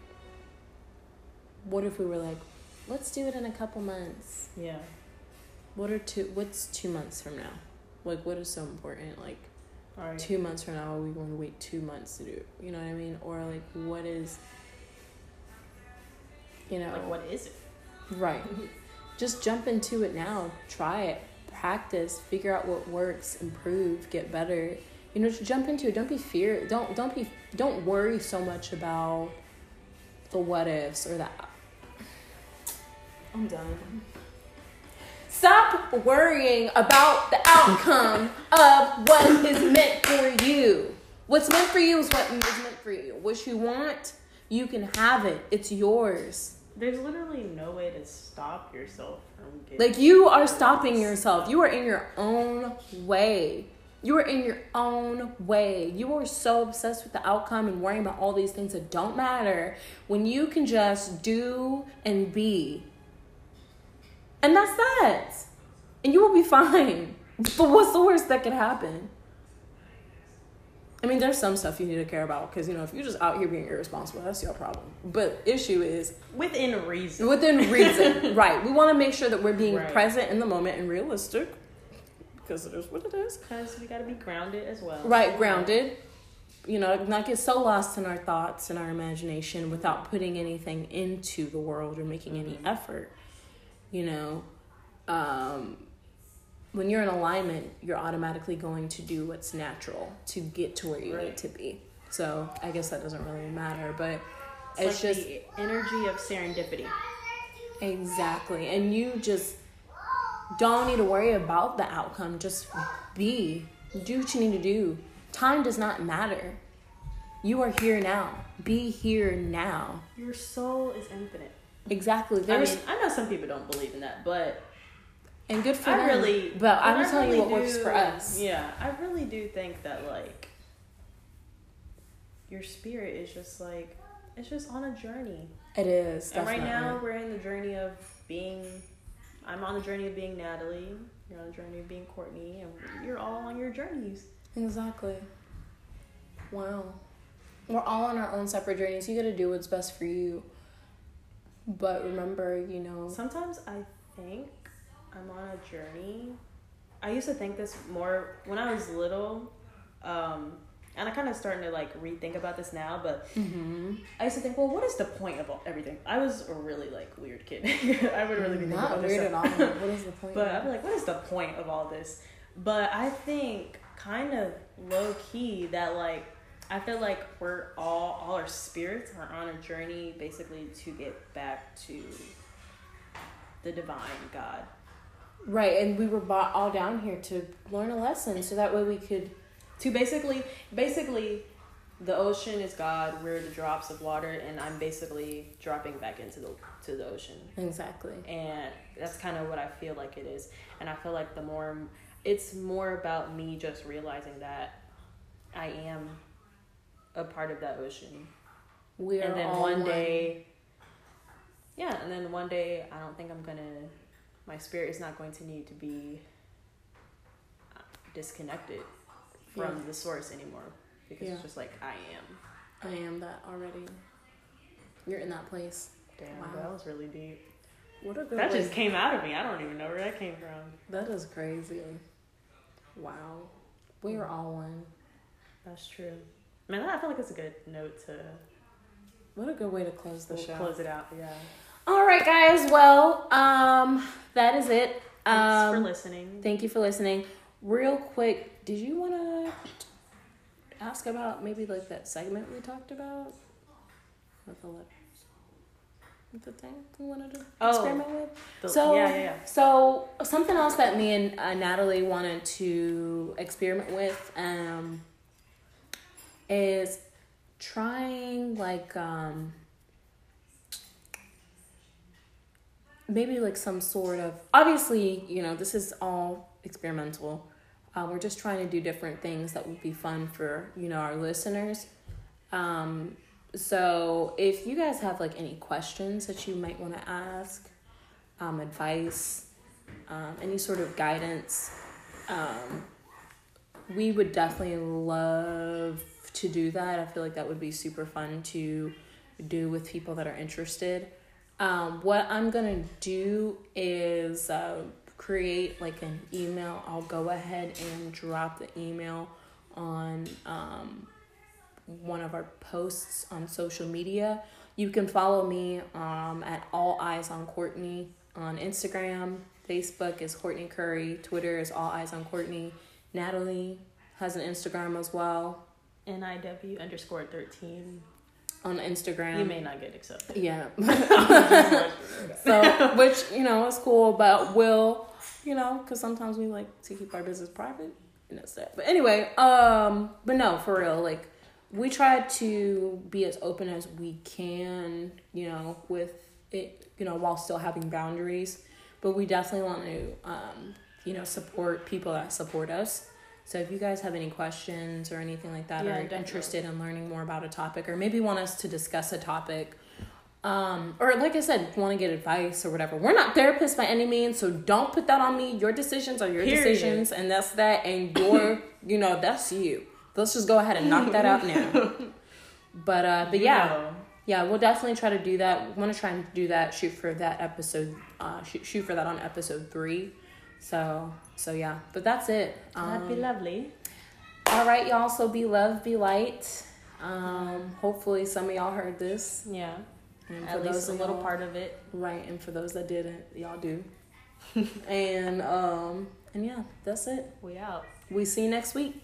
what if we were like let's do it in a couple months? Yeah, what are two what's two months from now? Like what is so important? Like all right. two months from now are we going to wait two months to do it? You know what i mean? Or like what is you know. Like, what is it? right. Just jump into it now. Try it. Practice. Figure out what works. Improve. Get better you know just jump into it don't be fear don't don't be don't worry so much about the what ifs or that i'm done stop worrying about the outcome of what is meant for you what's meant for you is what is meant for you what you want you can have it it's yours There's literally no way to stop yourself from getting. like you are stopping yourself. You are in your own way. You are in your own way. You are so obsessed with the outcome and worrying about all these things that don't matter when you can just do and be. And that's that. And you will be fine. But what's the worst that could happen? I mean, there's some stuff you need to care about because, you know, if you're just out here being irresponsible, that's your problem. But issue is within reason. within reason right we want to make sure that we're being Right. present in the moment and realistic because it is what it is Because we gotta be grounded as well. right grounded you know, not get so lost in our thoughts and our imagination without putting anything into the world or making any effort. You know, um, when you're in alignment, you're automatically going to do what's natural to get to where you Right. need to be. So I guess that doesn't really matter, but It's, it's, like just the energy of serendipity. exactly, and you just don't need to worry about the outcome. Just be, do what you need to do. Time does not matter. You are here now. Be here now. Your soul is infinite. Exactly. I mean, I know some people don't believe in that, but and good for I them. really. but I'm telling you really what works for us. Yeah, I really do think that like your spirit is just like it's just on a journey. It is. And right now we're in the journey of being. I'm on the journey of being Natalie. You're on the journey of being Cortne, and you're all on your journeys. Exactly. Wow. We're all on our own separate journeys. You gotta do what's best for you. But remember, you know, Sometimes I think I'm on a journey. I used to think this more when I was little, um, and I kind of starting to like rethink about this now. But mm-hmm. I used to think, well, what is the point of all, everything? I was a really like weird kid. I would really be thinking not about this weird at all. What is the point? But I'd be like, what is the point of all this? But I think kind of low key that like I feel like we're all all our spirits are on a journey basically to get back to the divine God. right, and we were brought all down here to learn a lesson, so that way we could. To basically basically the ocean is God, we're the drops of water and I'm basically dropping back into the to the ocean. Exactly. and that's kind of what I feel like it is. And I feel like the more it's more about me just realizing that I am a part of that ocean. We are and then all one day yeah, and then one day I don't think I'm to my spirit is not going to need to be disconnected from Yeah. the source anymore because Yeah. it's just like I am. I am that already. You're in that place. Damn, Wow. that was really deep. What a good That way- just came out of me. I don't even know where that came from. That is crazy. Wow. We are all one. That's true. Man, I feel like it's a good note to What a good way to close the we'll show. close it out. Yeah. All right, guys. Well, um, that is it. Thanks for Um, listening. thank you for listening. Real quick, did you want to ask about maybe like that segment we talked about with the? With the thing we wanted to Oh, experiment with? The- so- yeah, yeah, yeah. So something else that me and uh, Natalie wanted to experiment with um, is trying like um, maybe like some sort of obviously you know this is all experimental. Uh, we're just trying to do different things that would be fun for you know our listeners. Um, so if you guys have like any questions that you might want to ask, um, advice, um, any sort of guidance, um, we would definitely love to do that. I feel like that would be super fun to do with people that are interested. Um, what I'm gonna do is uh, create like an email. I'll go ahead and drop the email on um, one of our posts on social media. You can follow me um, at All Eyes on Cortne on Instagram. Facebook is Cortne Curry. Twitter is All Eyes on Cortne. Natalie has an Instagram as well NIW underscore 13. on Instagram. You may not get accepted. Yeah. so, which, you know, is cool, but we'll, you know, because sometimes we like to keep our business private. And that's that. But anyway, um, but no, for real, like, we try to be as open as we can, you know, with it, you know, while still having boundaries. But we definitely want to, um, you know, support people that support us. So if you guys have any questions or anything like that, Yeah, or definitely. interested in learning more about a topic, or maybe want us to discuss a topic, um, or like I said, want to get advice or whatever. We're not therapists by any means, so don't put that on me. Your decisions are your Period. decisions, and that's that. And your, you know, that's you. Let's just go ahead and knock that out now. But uh, but You yeah, yeah, we'll definitely try to do that. Want to try and do that. Shoot for that episode. Uh, shoot, shoot for that on episode three. So so yeah, but that's it. That'd be Um, lovely. All right, y'all. So be love, be light. Um, hopefully, some of y'all heard this. Yeah. And At least a little part of it. Right, and for those that didn't, y'all do. and um, and yeah, that's it. We out. We see you next week.